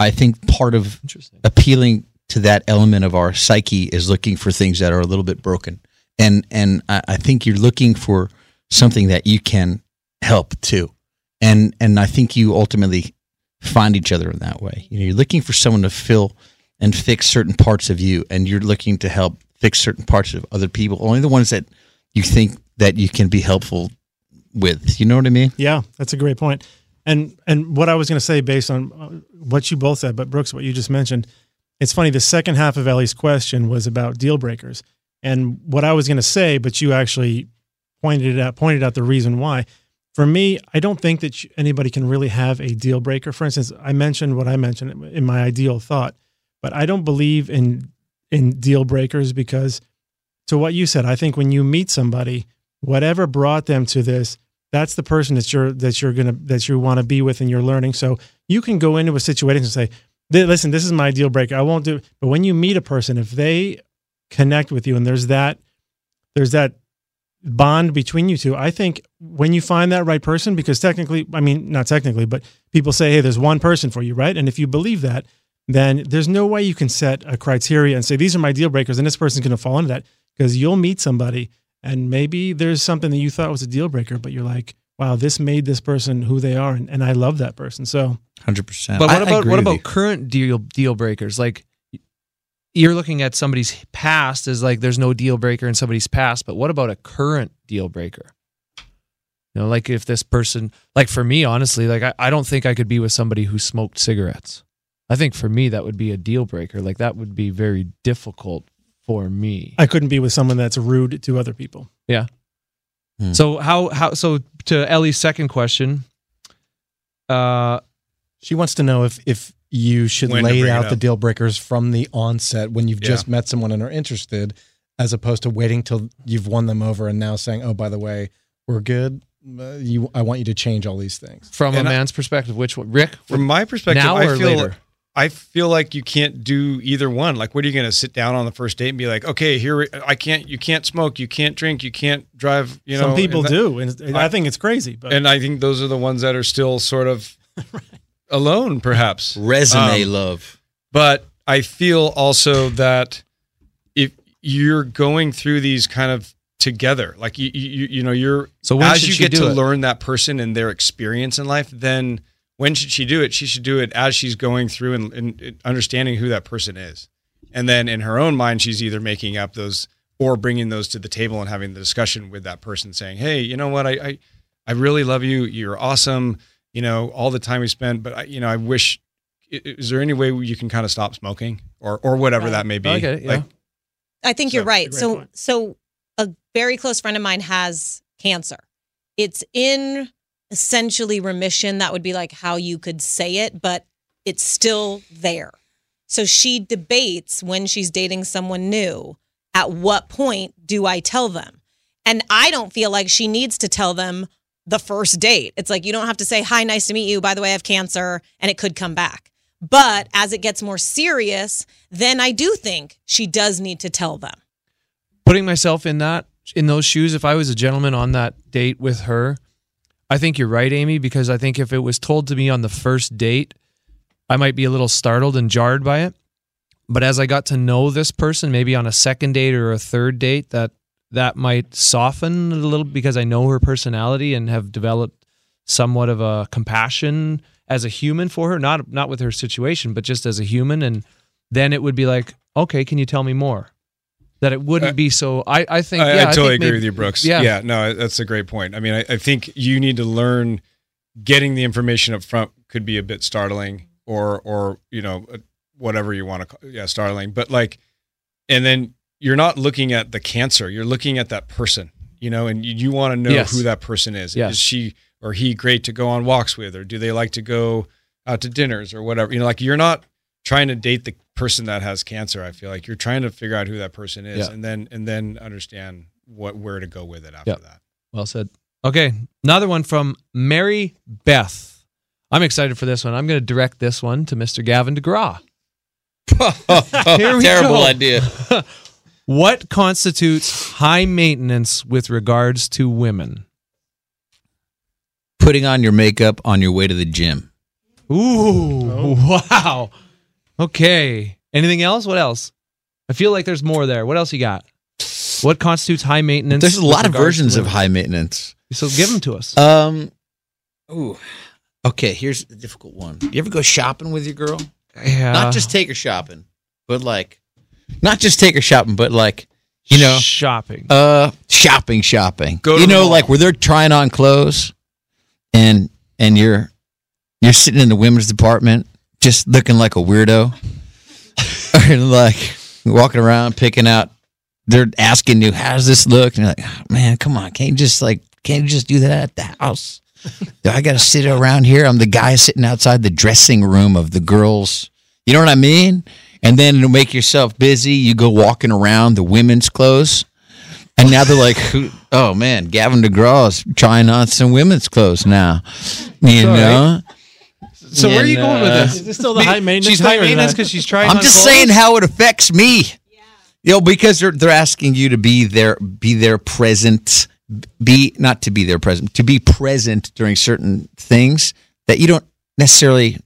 I think part of appealing to that element of our psyche is looking for things that are a little bit broken, and and I, I think you're looking for something that you can help too, and and I think you ultimately find each other in that way. You know, you're looking for someone to fill and fix certain parts of you, and you're looking to help fix certain parts of other people. Only the ones that you think that you can be helpful with. You know what I mean? Yeah, that's a great point. And and what I was going to say based on uh, what you both said, but Brooks, what you just mentioned, it's funny. The second half of Ellie's question was about deal breakers, and what I was going to say, but you actually pointed it out, pointed out the reason why. For me, I don't think that anybody can really have a deal breaker. For instance, I mentioned what I mentioned in my ideal thought, but I don't believe in in deal breakers because, to what you said, I think when you meet somebody, whatever brought them to this, that's the person that you're that you're gonna that you want to be with and you're learning. So you can go into a situation and say, "Listen, this is my deal breaker. I won't do." it." But when you meet a person, if they connect with you and there's that there's that bond between you two, I think when you find that right person, because technically, I mean, not technically, but people say, "Hey, there's one person for you," right? And if you believe that, then there's no way you can set a criteria and say these are my deal breakers, and this person's going to fall into that because you'll meet somebody and maybe there's something that you thought was a deal breaker, but you're like, wow, this made this person who they are, and, and I love that person. So Hundred percent. But what about what about current deal deal breakers? Like you're looking at somebody's past as like there's no deal breaker in somebody's past, but what about a current deal breaker? You know, like if this person, like for me, honestly, like I, I don't think I could be with somebody who smoked cigarettes. I think for me that would be a deal breaker. Like that would be very difficult for me. I couldn't be with someone that's rude to other people. Yeah. Hmm. So how how so to Ellie's second question, uh, She wants to know if if you should When to lay bring it out the up. deal breakers from the onset when you've Yeah. just met someone and are interested, as opposed to waiting till you've won them over and now saying, "Oh, by the way, we're good. Uh, you, I want you to change all these things." from And a I- man's perspective, which one, Rick? From my perspective, now I or feel later? I feel like you can't do either one. Like, what are you going to sit down on the first date and be like, okay, here I can't, you can't smoke, you can't drink, you can't drive. You know, Some people and that- do, and I, I- think it's crazy. But and I think those are the ones that are still sort of alone, perhaps. resume Um, love? But I feel also that if you're going through these kind of together, like you, you, you know, you're So when as you get to it? learn that person and their experience in life, then when should she do it? She should do it as she's going through and, and, and understanding who that person is. And then in her own mind, she's either making up those or bringing those to the table and having the discussion with that person saying, Hey, you know what? I, I, I really love you. You're awesome. You know, all the time we spent, but I, you know, I wish is there any way you can kind of stop smoking or or whatever Right. that may be? Okay, yeah. Like, I think So, you're right. So point. so a very close friend of mine has cancer. It's in essentially remission. That would be like how you could say it, but it's still there. So she debates when she's dating someone new, at what point do I tell them? And I don't feel like she needs to tell them the first date. It's like you don't have to say, "Hi, nice to meet you. By the way, I have cancer and it could come back." But as it gets more serious, then I do think she does need to tell them. putting myself in that in those shoes if i was a gentleman on that date with her i think you're right amy because i think if it was told to me on the first date i might be a little startled and jarred by it. But as i got to know this person maybe on a second date or a third date that that might soften a little because i know her personality and have developed somewhat of a compassion as a human for her. Not not with her situation but just as a human. And then it would be like okay can you tell me more that it wouldn't Uh, be so i i think I, yeah, I totally think agree maybe- with you, Brooks. yeah. yeah, no, that's a great point. I mean, I, I think you need to learn getting the information up front could be a bit startling, or or you know uh, whatever you want to, call yeah, startling. But like, and then you're not looking at the cancer; you're looking at that person, you know, and you, you want to know Yes. who that person is. Yes. Is she or he great to go on walks with, or do they like to go out to dinners or whatever? You know, like you're not trying to date the person that has cancer. I feel like you're trying to figure out who that person is, Yeah. and then and then understand what where to go with it after Yep. that. Well said. Okay, another one from Mary Beth. I'm excited for this one. I'm going to direct this one to Mr. Gavin DeGraw. Here we Terrible go. idea. What constitutes high maintenance with regards to women? Putting on your makeup on your way to the gym. Ooh, oh. wow. Okay. Anything else? What else? I feel like there's more there. What else you got? What constitutes high maintenance? There's a lot of versions of high maintenance. So give them to us. Um, ooh. Okay, here's the difficult one. You ever go shopping with your girl? yeah. Not just take her shopping, but like, not just take her shopping, but like, you know, shopping. uh, shopping, shopping. Go to you know, mall. like where they're trying on clothes, and and you're you're sitting in the women's department, just looking like a weirdo, or like walking around picking out. They're asking you, "How does this look?" And you're like, "Oh, "Man, come on, can't you just like can't you just do that at the house?" Do I got to sit around here? I'm the guy sitting outside the dressing room of the girls. You know what I mean? And then to make yourself busy, you go walking around the women's clothes. And now they're like, oh man, Gavin DeGraw is trying on some women's clothes now. You know? So where are you And, going with uh, this? Is this still the high maintenance? She's thing, high maintenance because she's trying. I'm just clothes? saying how it affects me. You know, because they're they're asking you to be there, be there present, be not to be there present, to be present during certain things that you don't necessarily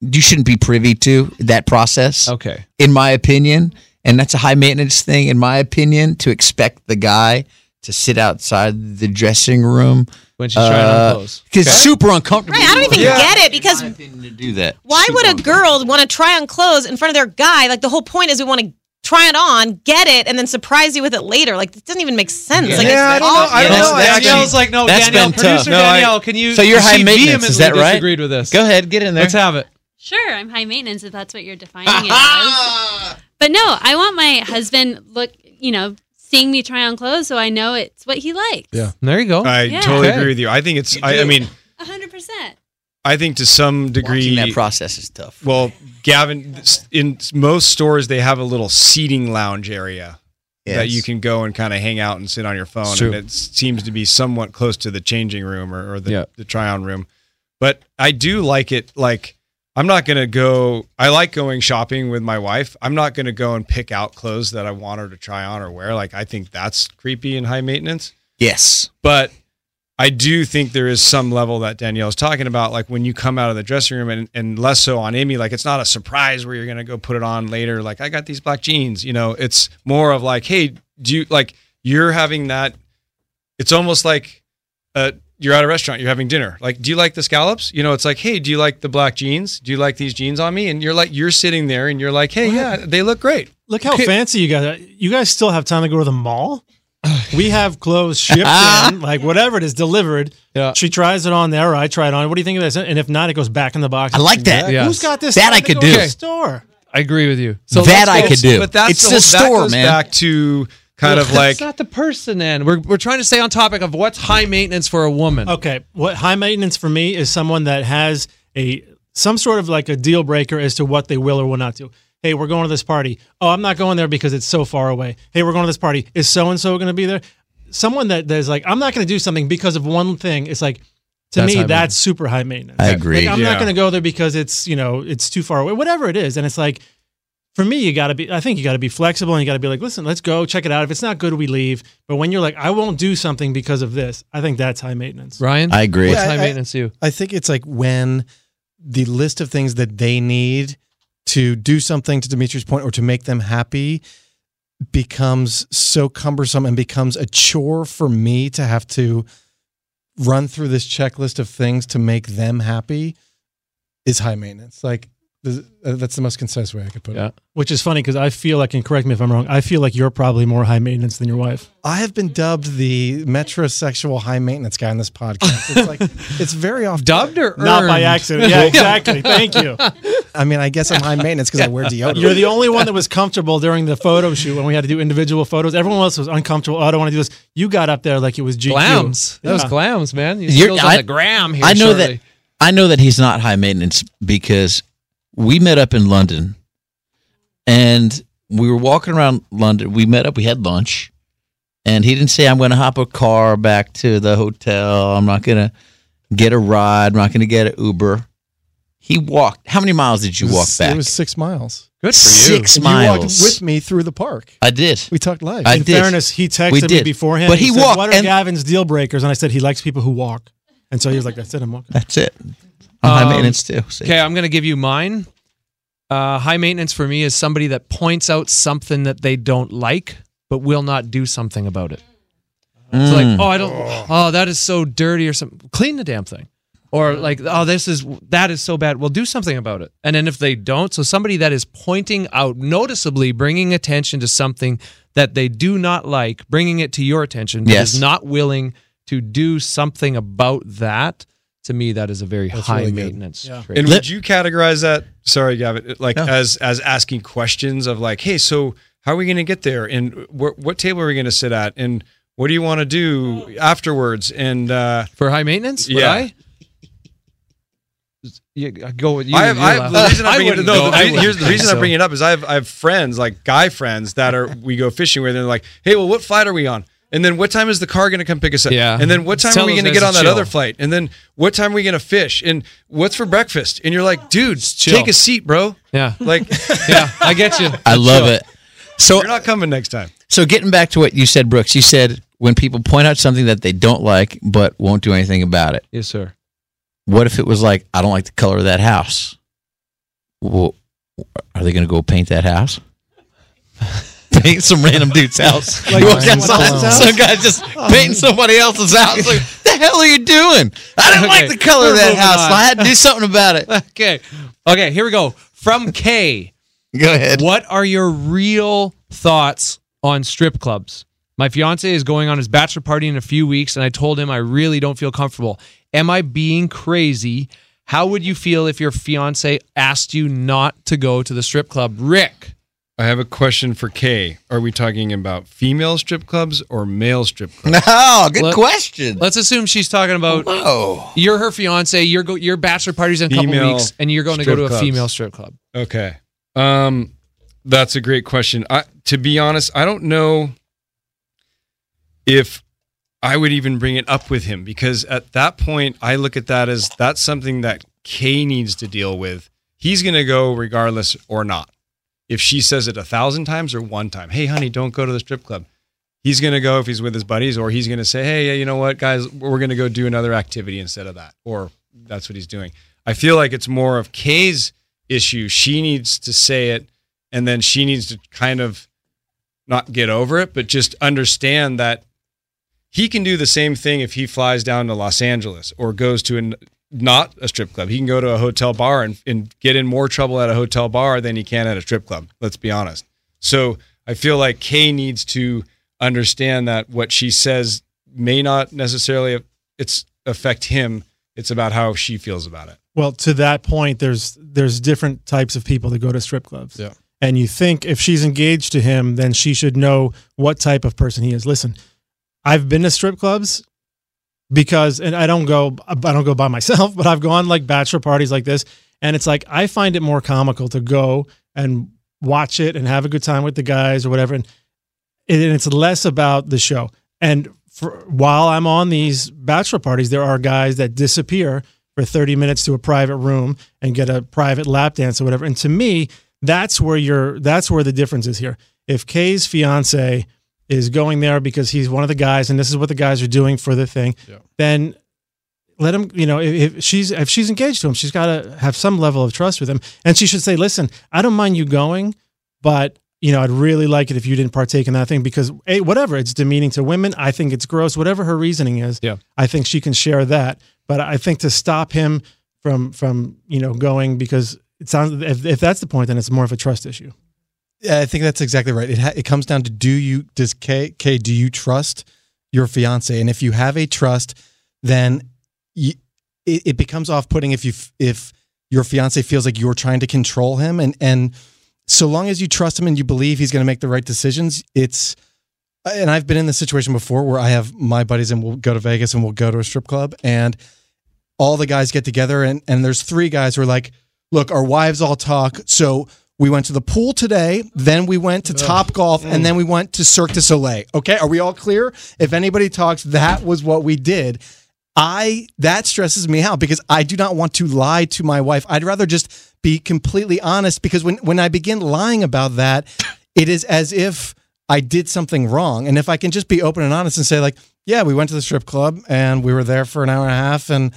you shouldn't be privy to that process. Okay. in my opinion. And that's a high maintenance thing, in my opinion, to expect the guy to sit outside the dressing room. When she's trying on uh, clothes. Because it's super uncomfortable. Right, I don't even Yeah. get it because In my opinion, to do that. why Super would a girl want to try on clothes in front of their guy? Like the whole point is we want to try it on, get it, and then surprise you with it later. Like it doesn't even make sense. Yeah. Like Yeah, I don't know. I don't Yeah, know. that's- Danielle's like, no, that's Danielle, been producer No, I- Danielle, can you? So you're high maintenance, is that right? Disagreed with this. Go ahead, get in there. Let's have it. Sure, I'm high maintenance if that's what you're defining it as. But no, I want my husband look, you know, seeing me try on clothes so I know it's what he likes. Yeah. There you go. I Yeah. totally Okay. agree with you. I think it's. I, I mean, A hundred percent. I think to some Watching degree that process is tough. Well, Gavin, in most stores they have a little seating lounge area that you can go and kind of hang out and sit on your phone, and it seems to be somewhat close to the changing room or, or the, Yeah. the try-on room. But I do like it. Like I'm not gonna go. I like going shopping with my wife. I'm not gonna go and pick out clothes that I want her to try on or wear. Like I think that's creepy and high maintenance Yes. but I do think there is some level that Danielle's talking about, like when you come out of the dressing room, and, and less so on Amy. Like it's not a surprise where you're gonna go put it on later. Like I got these black jeans, you know. It's more of like, hey, do you like you're having that? It's almost like uh, you're at a restaurant, you're having dinner. Like, do you like the scallops? You know, it's like, hey, do you like the black jeans? Do you like these jeans on me? And you're like, you're sitting there, and you're like, hey, yeah, they look great. Look how Okay. fancy you guys. are. You guys still have time to go to the mall. we have clothes shipped in, like whatever it is, delivered. Yeah. She tries it on there. Or I try it on. What do you think of this? And if not, it goes back in the box. I like that. Yeah. Who's got this? That I could go to do. the store. I agree with you. So that I could do. But that's it's the, the, whole- store, that goes man. back to kind of That's like not the person. Then we're we're trying to stay on topic of what's high maintenance for a woman. Okay, what high maintenance for me is someone that has a some sort of like a deal breaker as to what they will or will not do. Hey, we're going to this party. Oh, I'm not going there because it's so far away. Hey, we're going to this party. Is so and so going to be there? Someone that that is like, I'm not going to do something because of one thing. It's like to That's high me, maintenance. that's super high maintenance. I agree. Like, I'm Yeah. not going to go there because it's you know it's too far away. Whatever it is, and it's like for me, you got to be. I think you got to be flexible, and you got to be like, listen, let's go check it out. If it's not good, we leave. But when you're like, I won't do something because of this, I think that's high maintenance. Ryan, I agree. What's Yeah, high I- maintenance to you? I think it's like when the list of things that they need to do something to Dimitri's point or to make them happy becomes so cumbersome and becomes a chore for me to have to run through this checklist of things to make them happy is high maintenance. Like th- Uh, that's the most concise way I could put Yeah. it. Which is funny because I feel like, and correct me if I'm wrong, I feel like you're probably more high maintenance than your wife. I have been dubbed the metrosexual high maintenance guy on this podcast. It's like it's very often Dubbed or earned? Not by accident. Yeah, exactly. Thank you. I mean, I guess I'm high maintenance because I wear deodorant. You're the only one that was comfortable during the photo shoot when we had to do individual photos. Everyone else was uncomfortable. Oh, I don't want to do this. You got up there like it was GQ. Glams. That was glams, man. You You're- skills on I- the gram here. I know shortly. that I know that he's not high maintenance because we met up in London and we were walking around London. We met up, we had lunch, and he didn't say I'm going to hop a car back to the hotel. I'm not going to get a ride. I'm not going to get an Uber. He walked. How many miles did you was- walk back? It was six miles. Good for you. Six And you walked miles. with me through the park. I did. We talked live. I In did. fairness, he We texted me beforehand. But he said, walked, What are and- Gavin's deal breakers? And I said he likes people who walk. And so he was like, "That's it. I'm walking." That's it. I'm high Um, maintenance too. Okay, I'm going to give you mine. Uh, high maintenance for me is somebody that points out something that they don't like, but will not do something about it. It's like, oh, I don't. Oh, that is so dirty, or something. Clean the damn thing. Or like, oh, this is that is so bad. Well, do something about it. And then if they don't, so somebody that is pointing out, noticeably bringing attention to something that they do not like, bringing it to your attention, but Yes. is not willing to do something about that. To me, that is a very high really maintenance Yeah. trait. And would you categorize that? Sorry, Gavin. Like No. as as asking questions of like, hey, so how are we going to get there? And wh- what table are we going to sit at? And what do you want to do afterwards? And uh, For high maintenance? Would Yeah. I? Yeah, go with you. I have, I have the reason I bring it. wouldn't No, the, I here's the reason think I bring it up is I have I have friends like guy friends that are we go fishing with, and they're like, hey, well, what flight are we on? And then what time is the car going to come pick us up? Yeah. And then what time Tell are we going to get on that chill. other flight? And then what time are we going to fish? And what's for breakfast? And you're like, dude, take a seat, bro. Yeah, Like yeah, I get you. I love it. So you're not coming next time. So getting back to what you said, Brooks, you said when people point out something that they don't like but won't do anything about it. Yes, sir. What if it was like, I don't like the color of that house? Well, are they going to go paint that house? Paint some random dude's house. Like You walk someone outside, else's some guy just oh. painting somebody else's house. Like, the hell are you doing? I didn't Okay, like the color of that moving house. on. So I had to do something about it. Okay, okay. Here we go. From K. Go ahead. What are your real thoughts on strip clubs? My fiance is going on his bachelor party in a few weeks, and I told him I really don't feel comfortable. Am I being crazy? How would you feel if your fiance asked you not to go to the strip club? Rick. I have a question for Kay. Are we talking about female strip clubs or male strip clubs? No, good Let- question. Let's assume she's talking about Whoa. you're her fiance. Your go your bachelor party's in a couple weeks, and you're going to go to a clubs. female strip club. Okay. Um that's a great question. I to be honest, I don't know if I would even bring it up with him because at that point I look at that as that's something that Kay needs to deal with. He's going to go regardless or not. If she says it a thousand times or one time, hey, honey, don't go to the strip club. He's going to go if he's with his buddies, or he's going to say, hey, you know what, guys, we're going to go do another activity instead of that. Or that's what he's doing. I feel like it's more of Kay's issue. She needs to say it, and then she needs to kind of not get over it, but just understand that he can do the same thing if he flies down to Los Angeles or goes to an, not a strip club. He can go to a hotel bar and, and get in more trouble at a hotel bar than he can at a strip club. Let's be honest. So I feel like Kay needs to understand that what she says may not necessarily it's affect him. It's about how she feels about it. Well, to that point, there's there's different types of people that go to strip clubs. Yeah. And you think if she's engaged to him, then she should know what type of person he is. Listen, I've been to strip clubs because and I don't go I don't go by myself, but I've gone like bachelor parties like this and it's like I find it more comical to go and watch it and have a good time with the guys or whatever and, and it's less about the show. And for, while I'm on these bachelor parties, there are guys that disappear for 30 minutes to a private room and get a private lap dance or whatever. And to me, that's where you're that's where the difference is here. If Kay's fiance is going there because he's one of the guys and this is what the guys are doing for the thing, Yeah. then let him, you know, if, if she's if she's engaged to him, she's got to have some level of trust with him. And she should say, "Listen, I don't mind you going, but you know, I'd really like it if you didn't partake in that thing because a whatever it's demeaning to women. I think it's gross. Whatever her reasoning is, Yeah. I think she can share that. But I think to stop him from from you know going because it sounds if, if that's the point, then it's more of a trust issue. I think that's exactly right. It ha- it comes down to do you does K K do you trust your fiance? And if you have a trust, then you, it, it becomes off putting if you if your fiance feels like you're trying to control him and and so long as you trust him and you believe he's going to make the right decisions, it's and I've been in this situation before where I have my buddies and we'll go to Vegas and we'll go to a strip club and all the guys get together and and there's three guys who are like, look, our wives all talk, so we went to the pool today, then we went to Top Golf, and then we mm. went to Cirque du Soleil. Okay, are we all clear? If anybody talks, that was what we did. I that stresses me out because I do not want to lie to my wife. I'd rather just be completely honest because when when I begin lying about that, it is as if I did something wrong. And if I can just be open and honest and say like, yeah, we went to the strip club and we were there for an hour and a half and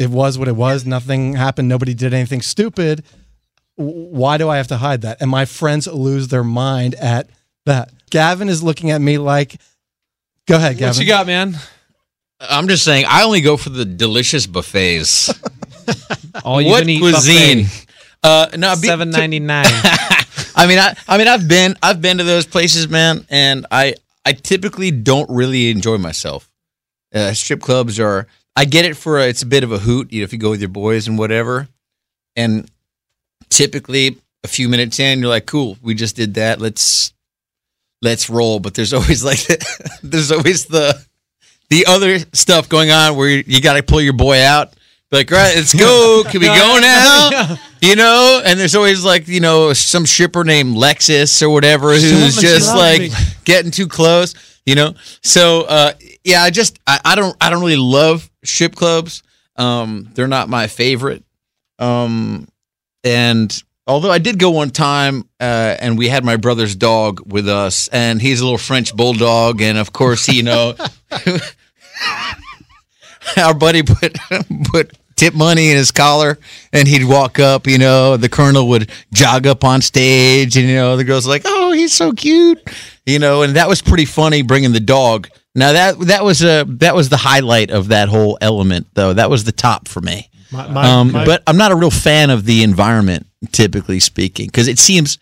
it was what it was. Nothing happened. Nobody did anything stupid. W- Why do I have to hide that? And my friends lose their mind at that. Gavin is looking at me like, go ahead, Gavin. What you got, man? I'm just saying, I only go for the delicious buffets. All you what can eat cuisine? Uh, no, be- Seven ninety nine. I mean, I, I mean, I've been, I've been to those places, man, and I, I typically don't really enjoy myself. Uh, strip clubs are, I get it for a, it's a bit of a hoot, you know, if you go with your boys and whatever, and typically a few minutes in, you're like, cool, we just did that, let's, let's roll. But there's always like, there's always the, the other stuff going on where you, you got to pull your boy out. Be Like, right, let's go. Can we go now? You know, and there's always like, you know, some shipper named Lexus or whatever who's just like me. getting too close, you know? So, uh, yeah, I just, I, I don't, I don't really love ship clubs. Um, they're not my favorite. Um, and although I did go one time, uh, and we had my brother's dog with us, and he's a little French bulldog, and of course, you know, our buddy put put tip money in his collar, and he'd walk up. You know, the colonel would jog up on stage, and you know, the girls like, "Oh, he's so cute," you know, and that was pretty funny bringing the dog. Now that that was a that was the highlight of that whole element, though. That was the top for me. My, my, Um, my- but I'm not a real fan of the environment, typically speaking, because it seems,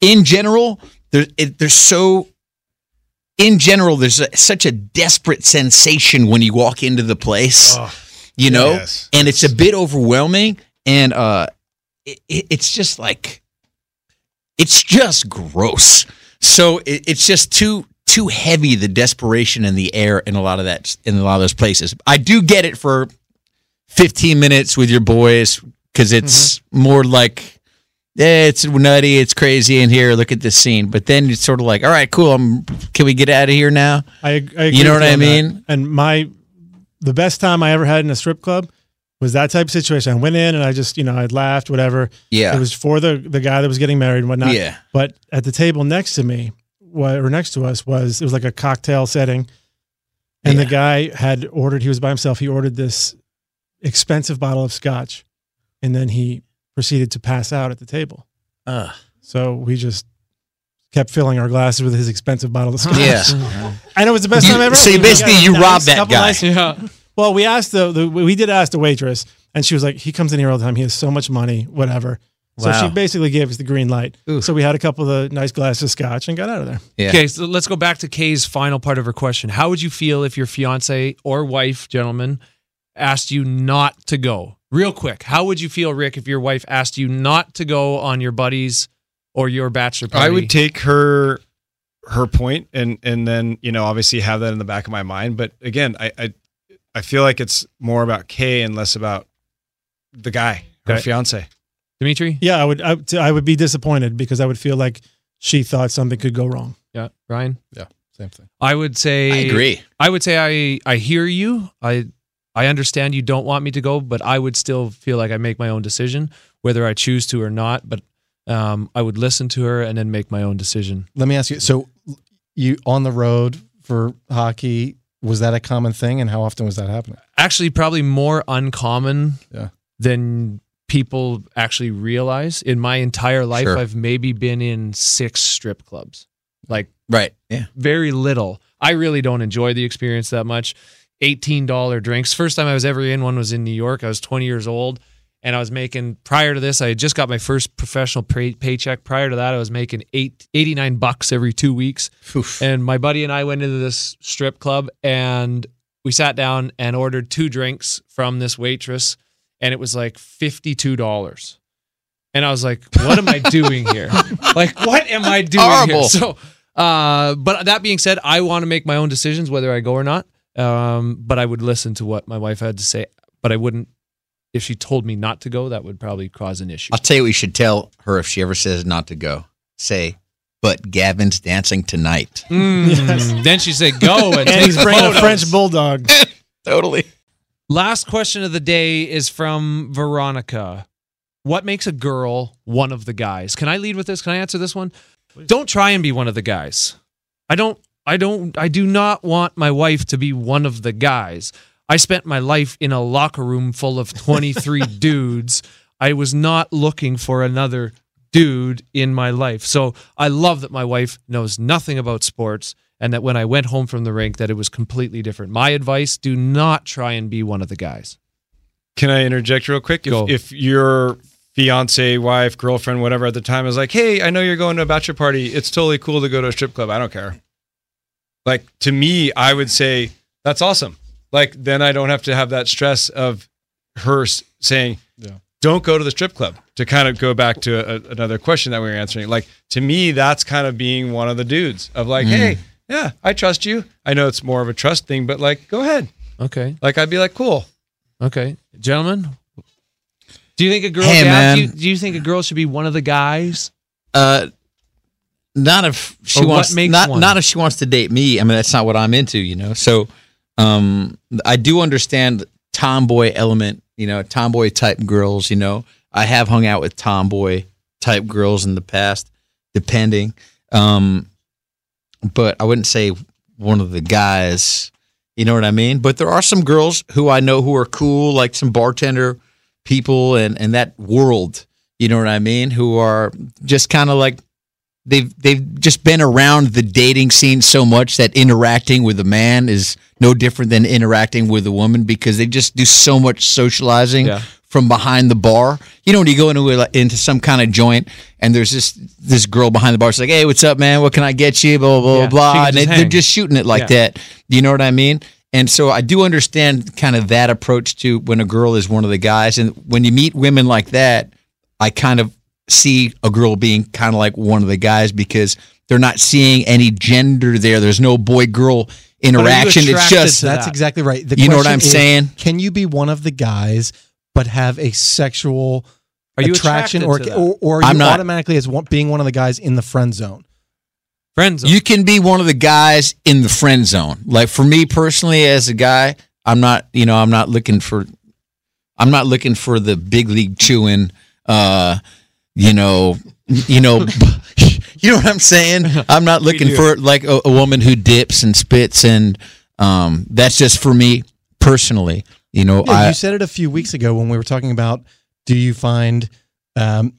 in general, there's it, there's so. In general, there's a, such a desperate sensation when you walk into the place, you know, yes, and it's a bit overwhelming, and uh, it, it- it's just like, it's just gross. So it, it's just too too heavy the desperation in the air in a lot of that in a lot of those places. I do get it for 15 minutes with your boys because it's mm-hmm. more like yeah, it's nutty, it's crazy in here. Look at this scene, but then it's sort of like, all right, cool. I'm, can we get out of here now? I, I agree You know what I on that. mean? And my the best time I ever had in a strip club was that type of situation. I went in and I just you know I laughed whatever. Yeah, It was for the the guy that was getting married and whatnot. yeah, But at the table next to me, wa- or next to us, was it was like a cocktail setting, and the guy had ordered. He was by himself. He ordered this expensive bottle of scotch, and then he proceeded to pass out at the table. uh, So we just kept filling our glasses with his expensive bottle of scotch. yeah. and it was the best You- time ever. so you basically- you robbed that couple guy. nice- Yeah. well, we asked the, the we did ask the waitress, and she was like, "He comes in here all the time. He has so much money, whatever." So Wow. she basically gave us the green light. Ooh. So we had a couple of the nice glasses of scotch and got out of there. Yeah. Okay, so let's go back to Kay's final part of her question. How would you feel if your fiance or wife, gentlemen, asked you not to go? Real quick, how would you feel, Rick, if your wife asked you not to go on your buddies or your bachelor party? I would take her her point and and then you know obviously have that in the back of my mind. But again, I I, I feel like it's more about Kay and less about the guy, her Okay. fiance. Dimitri? Yeah, I would I, would- I would be disappointed because I would feel like she thought something could go wrong. Yeah, Ryan? Yeah, same thing. I would say I agree. I would say I I hear you. I I understand you don't want me to go, but I would still feel like I make my own decision whether I choose to or not. But um, I would listen to her and then make my own decision. Let me ask you. So, you on the road for hockey? Was that a common thing, and how often was that happening? Actually, probably more uncommon Yeah. than people actually realize. In my entire life, Sure. I've maybe been in six strip clubs. Like Right. Yeah. very little. I really don't enjoy the experience that much. $18 drinks. First time I was ever in one was in New York. I was 20 years old and I was making, prior to this, I had just got my first professional pay, paycheck. Prior to that, I was making eight, 89 bucks every two weeks. Oof. And my buddy and I went into this strip club and we sat down and ordered two drinks from this waitress and it was like $52. And I was like, what am I doing here? like, what am I doing Horrible. here? So, uh, but that being said, I want to make my own decisions whether I go or not. Um, but I would listen to what my wife had to say. But I wouldn't, if she told me not to go, that would probably cause an issue. I'll tell you what you should tell her if she ever says not to go. Say, but Gavin's dancing tonight. Mm. Then she said, go and, And he's bringing a. French bulldog. Totally. Last question of the day is from Veronica. What makes a girl one of the guys? Can I lead with this? Can I answer this one? Don't try and be one of the guys. I don't I don't I do not want my wife to be one of the guys. I spent my life in a locker room full of 23 dudes. I was not looking for another dude in my life. So I love that my wife knows nothing about sports and that when I went home from the rink that it was completely different. My advice, do not try and be one of the guys. Can I interject real quick? Go. If, if your fiance, wife, girlfriend, whatever at the time is like, hey, I know you're going to a bachelor party. It's totally cool to go to a strip club. I don't care. Like to me, I would say that's awesome. Like then I don't have to have that stress of her saying, Yeah. don't go to the strip club. To kind of go back to a, another question that we were answering. Like to me, that's kind of being one of the dudes of like, hey, yeah, I trust you. I know it's more of a trust thing, but like, go ahead. Okay. Like I'd be like, cool. Okay. Gentlemen, do you think a girl Hey, Gab, man. Do, you, do you think a girl should be one of the guys? Uh, not if she wants not one? not if she wants to date me. I mean, that's not what I'm into, you know. So, um, I do understand the tomboy element, you know, tomboy type girls. You know, I have hung out with tomboy type girls in the past, depending. Um, but I wouldn't say one of the guys. You know what I mean? But there are some girls who I know who are cool, like some bartender people and and that world. You know what I mean? Who are just kind of like they've they've just been around the dating scene so much that interacting with a man is no different than interacting with a woman because they just do so much socializing Yeah. from behind the bar. You know, when you go into a, into some kind of joint and there's this this girl behind the bar, she's like, "Hey, what's up, man? What can I get you?" Blah blah Yeah, blah, and they, they're just shooting it like Yeah. that. You know what I mean? And so I do understand kind of that approach to when a girl is one of the guys, and when you meet women like that, I kind of see a girl being kind of like one of the guys because they're not seeing any gender there. There's no boy girl interaction. It's just That's that. exactly right. The You know what I'm is, saying? Can you be one of the guys but have a sexual attraction, or, or or are you I'm not. automatically as one, being one of the guys in the friend zone? Friends. you can be one of the guys in the friend zone. Like for me personally, as a guy, I'm not. You know, I'm not looking for. I'm not looking for the big league chewing. Uh, you know, you know, you know what I'm saying. I'm not looking for like a, a woman who dips and spits, and um, that's just for me personally. You know, Yeah, I you said it a few weeks ago when we were talking about do you find um,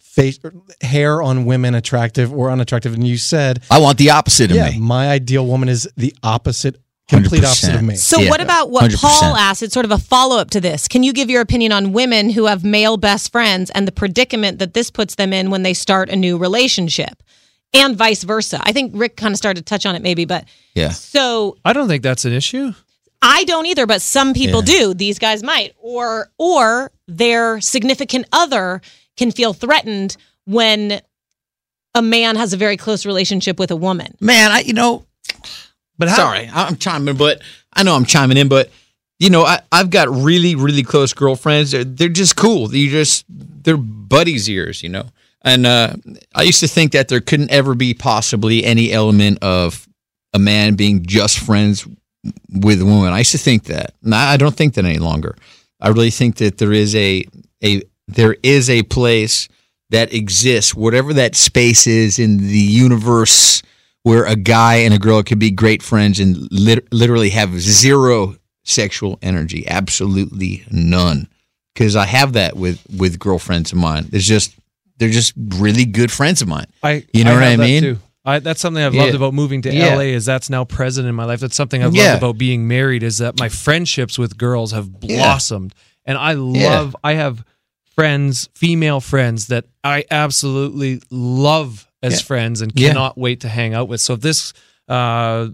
face hair on women attractive or unattractive, and you said I want the opposite of yeah, me. my ideal woman is the opposite complete opposite of me. So, Yeah. what about what 100%. Paul asked? It's sort of a follow up to this. Can you give your opinion on women who have male best friends and the predicament that this puts them in when they start a new relationship, and vice versa? I think Rick kind of started to touch on it, maybe, but Yeah. so I don't think that's an issue. I don't either, but some people Yeah. do. These guys might, or or their significant other can feel threatened when a man has a very close relationship with a woman. Man, I you know, But how, sorry, I'm chiming, but I know I'm chiming in, but you know, I, I've got really, really close girlfriends. They're, they're just cool. You just they're buddies yours, you know. And uh, I used to think that there couldn't ever be possibly any element of a man being just friends with a woman. I used to think that. And I I don't think that any longer. I really think that there is a a there is a place that exists, whatever that space is in the universe, where a guy and a girl can be great friends and lit- literally have zero sexual energy, absolutely none. Because I have that with with girlfriends of mine. There's just they're just really good friends of mine. I You know what I mean? too. I, that's something I've Yeah. loved about moving to Yeah. LA is that's now present in my life. That's something I've Yeah. loved about being married is that my friendships with girls have Yeah. blossomed. And I love I have friends, female friends that I absolutely love as Yeah. friends and Yeah. cannot wait to hang out with. So if this uh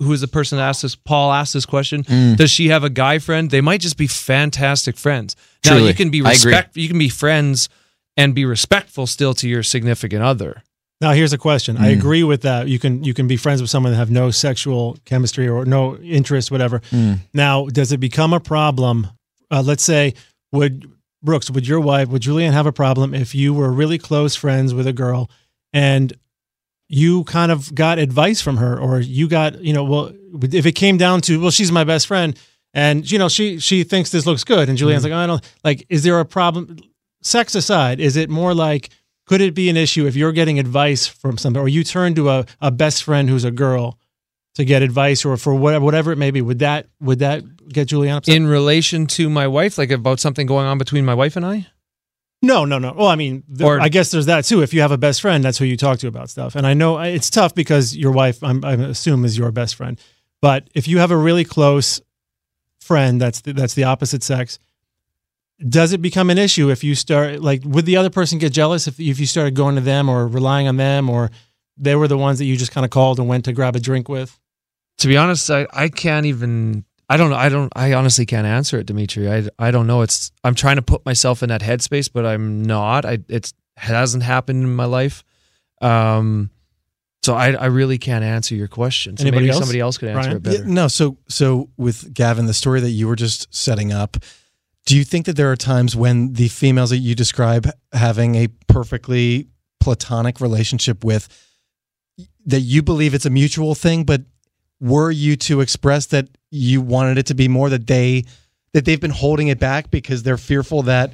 who is the person that asked this Paul asked this question, Mm. does she have a guy friend? They might just be fantastic friends. Now Truly. you can be I respect you can be friends and be respectful still to your significant other. Now here's a question. I Mm. agree with that. You can you can be friends with someone that have no sexual chemistry or no interest, whatever. Mm. Now, does it become a problem? Uh, let's say, would Brooks, would your wife, would Julianne have a problem if you were really close friends with a girl and you kind of got advice from her, or you got, you know, well, if it came down to, well, she's my best friend, and you know, she she thinks this looks good, and Julianne's mm. like, oh, I don't like. Is there a problem? Sex aside, is it more like? Could it be an issue if you're getting advice from somebody, or you turn to a, a best friend who's a girl to get advice, or for whatever whatever it may be? Would that would that get Julianne upset? in relation to my wife, like about something going on between my wife and I? No, no, no. Well, I mean, Or- I guess there's that too. If you have a best friend, that's who you talk to about stuff. And I know it's tough because your wife, I'm, I assume, is your best friend. But if you have a really close friend that's the, that's the opposite sex, does it become an issue if you start like would the other person get jealous if if you started going to them or relying on them or they were the ones that you just kind of called and went to grab a drink with? To be honest, I, I can't even I don't know. I don't I honestly can't answer it, Dimitri. I I don't know. It's I'm trying to put myself in that headspace, but I'm not. I it's hasn't happened in my life. Um so I, I really can't answer your question. So Anybody maybe else? somebody else could answer Ryan? it better. Yeah, no, so so with Gavin, the story that you were just setting up, do you think that there are times when the females that you describe having a perfectly platonic relationship with that you believe it's a mutual thing, but were you to express that you wanted it to be more that they that they've been holding it back because they're fearful that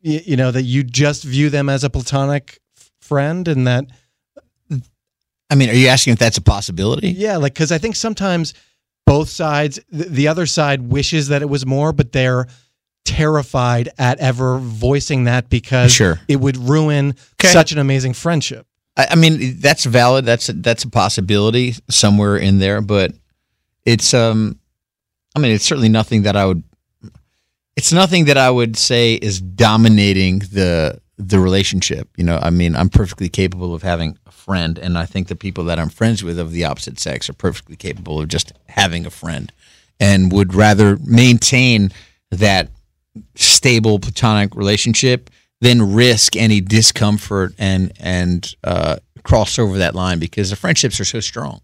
you know that you just view them as a platonic friend and that I mean, are you asking if that's a possibility? yeah, like because I think sometimes both sides, the other side wishes that it was more, but they're terrified at ever voicing that because Sure. it would ruin Okay. such an amazing friendship. I, I mean, that's valid. That's a, that's a possibility somewhere in there, but it's um, I mean, it's certainly nothing that I would. It's nothing that I would say is dominating the the relationship. You know, I mean, I'm perfectly capable of having a friend, and I think the people that I'm friends with of the opposite sex are perfectly capable of just having a friend, and would rather maintain that stable platonic relationship than risk any discomfort and and uh, cross over that line because the friendships are so strong.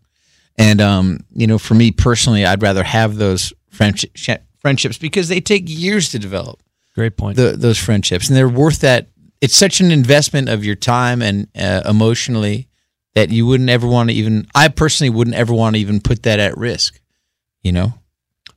And um, you know, for me personally, I'd rather have those friendship, friendships because they take years to develop Great point. the, those friendships, and they're worth that. It's such an investment of your time and uh, emotionally that you wouldn't ever want to even. I personally wouldn't ever want to even put that at risk. You know.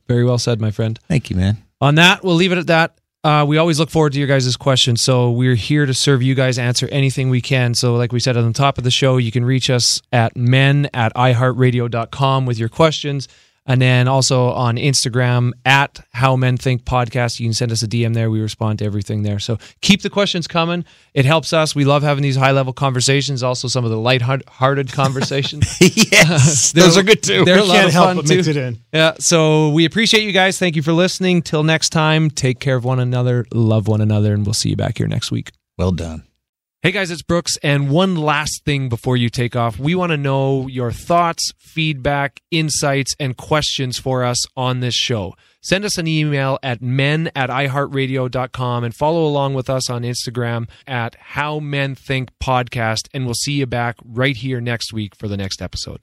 Very well said, my friend. Thank you, man. On that, we'll leave it at that. Uh, we always look forward to your guys' questions. So we're here to serve you guys, answer anything we can. So, like we said on the top of the show, you can reach us at men at iheartradio.com with your questions. And then also on Instagram at How Men Think Podcast. You can send us a DM there. We respond to everything there. So keep the questions coming. It helps us. We love having these high level conversations, also some of the light-hearted conversations. yes, those are good too. They're a We lot can't of help fun but too. mix it in. Yeah. So we appreciate you guys. Thank you for listening. Till next time, take care of one another, love one another, and we'll see you back here next week. Well done. Hey guys, it's Brooks. And one last thing before you take off, we want to know your thoughts, feedback, insights, and questions for us on this show. Send us an email at men at iheartradio.com and follow along with us on Instagram at How Men Think Podcast. And we'll see you back right here next week for the next episode.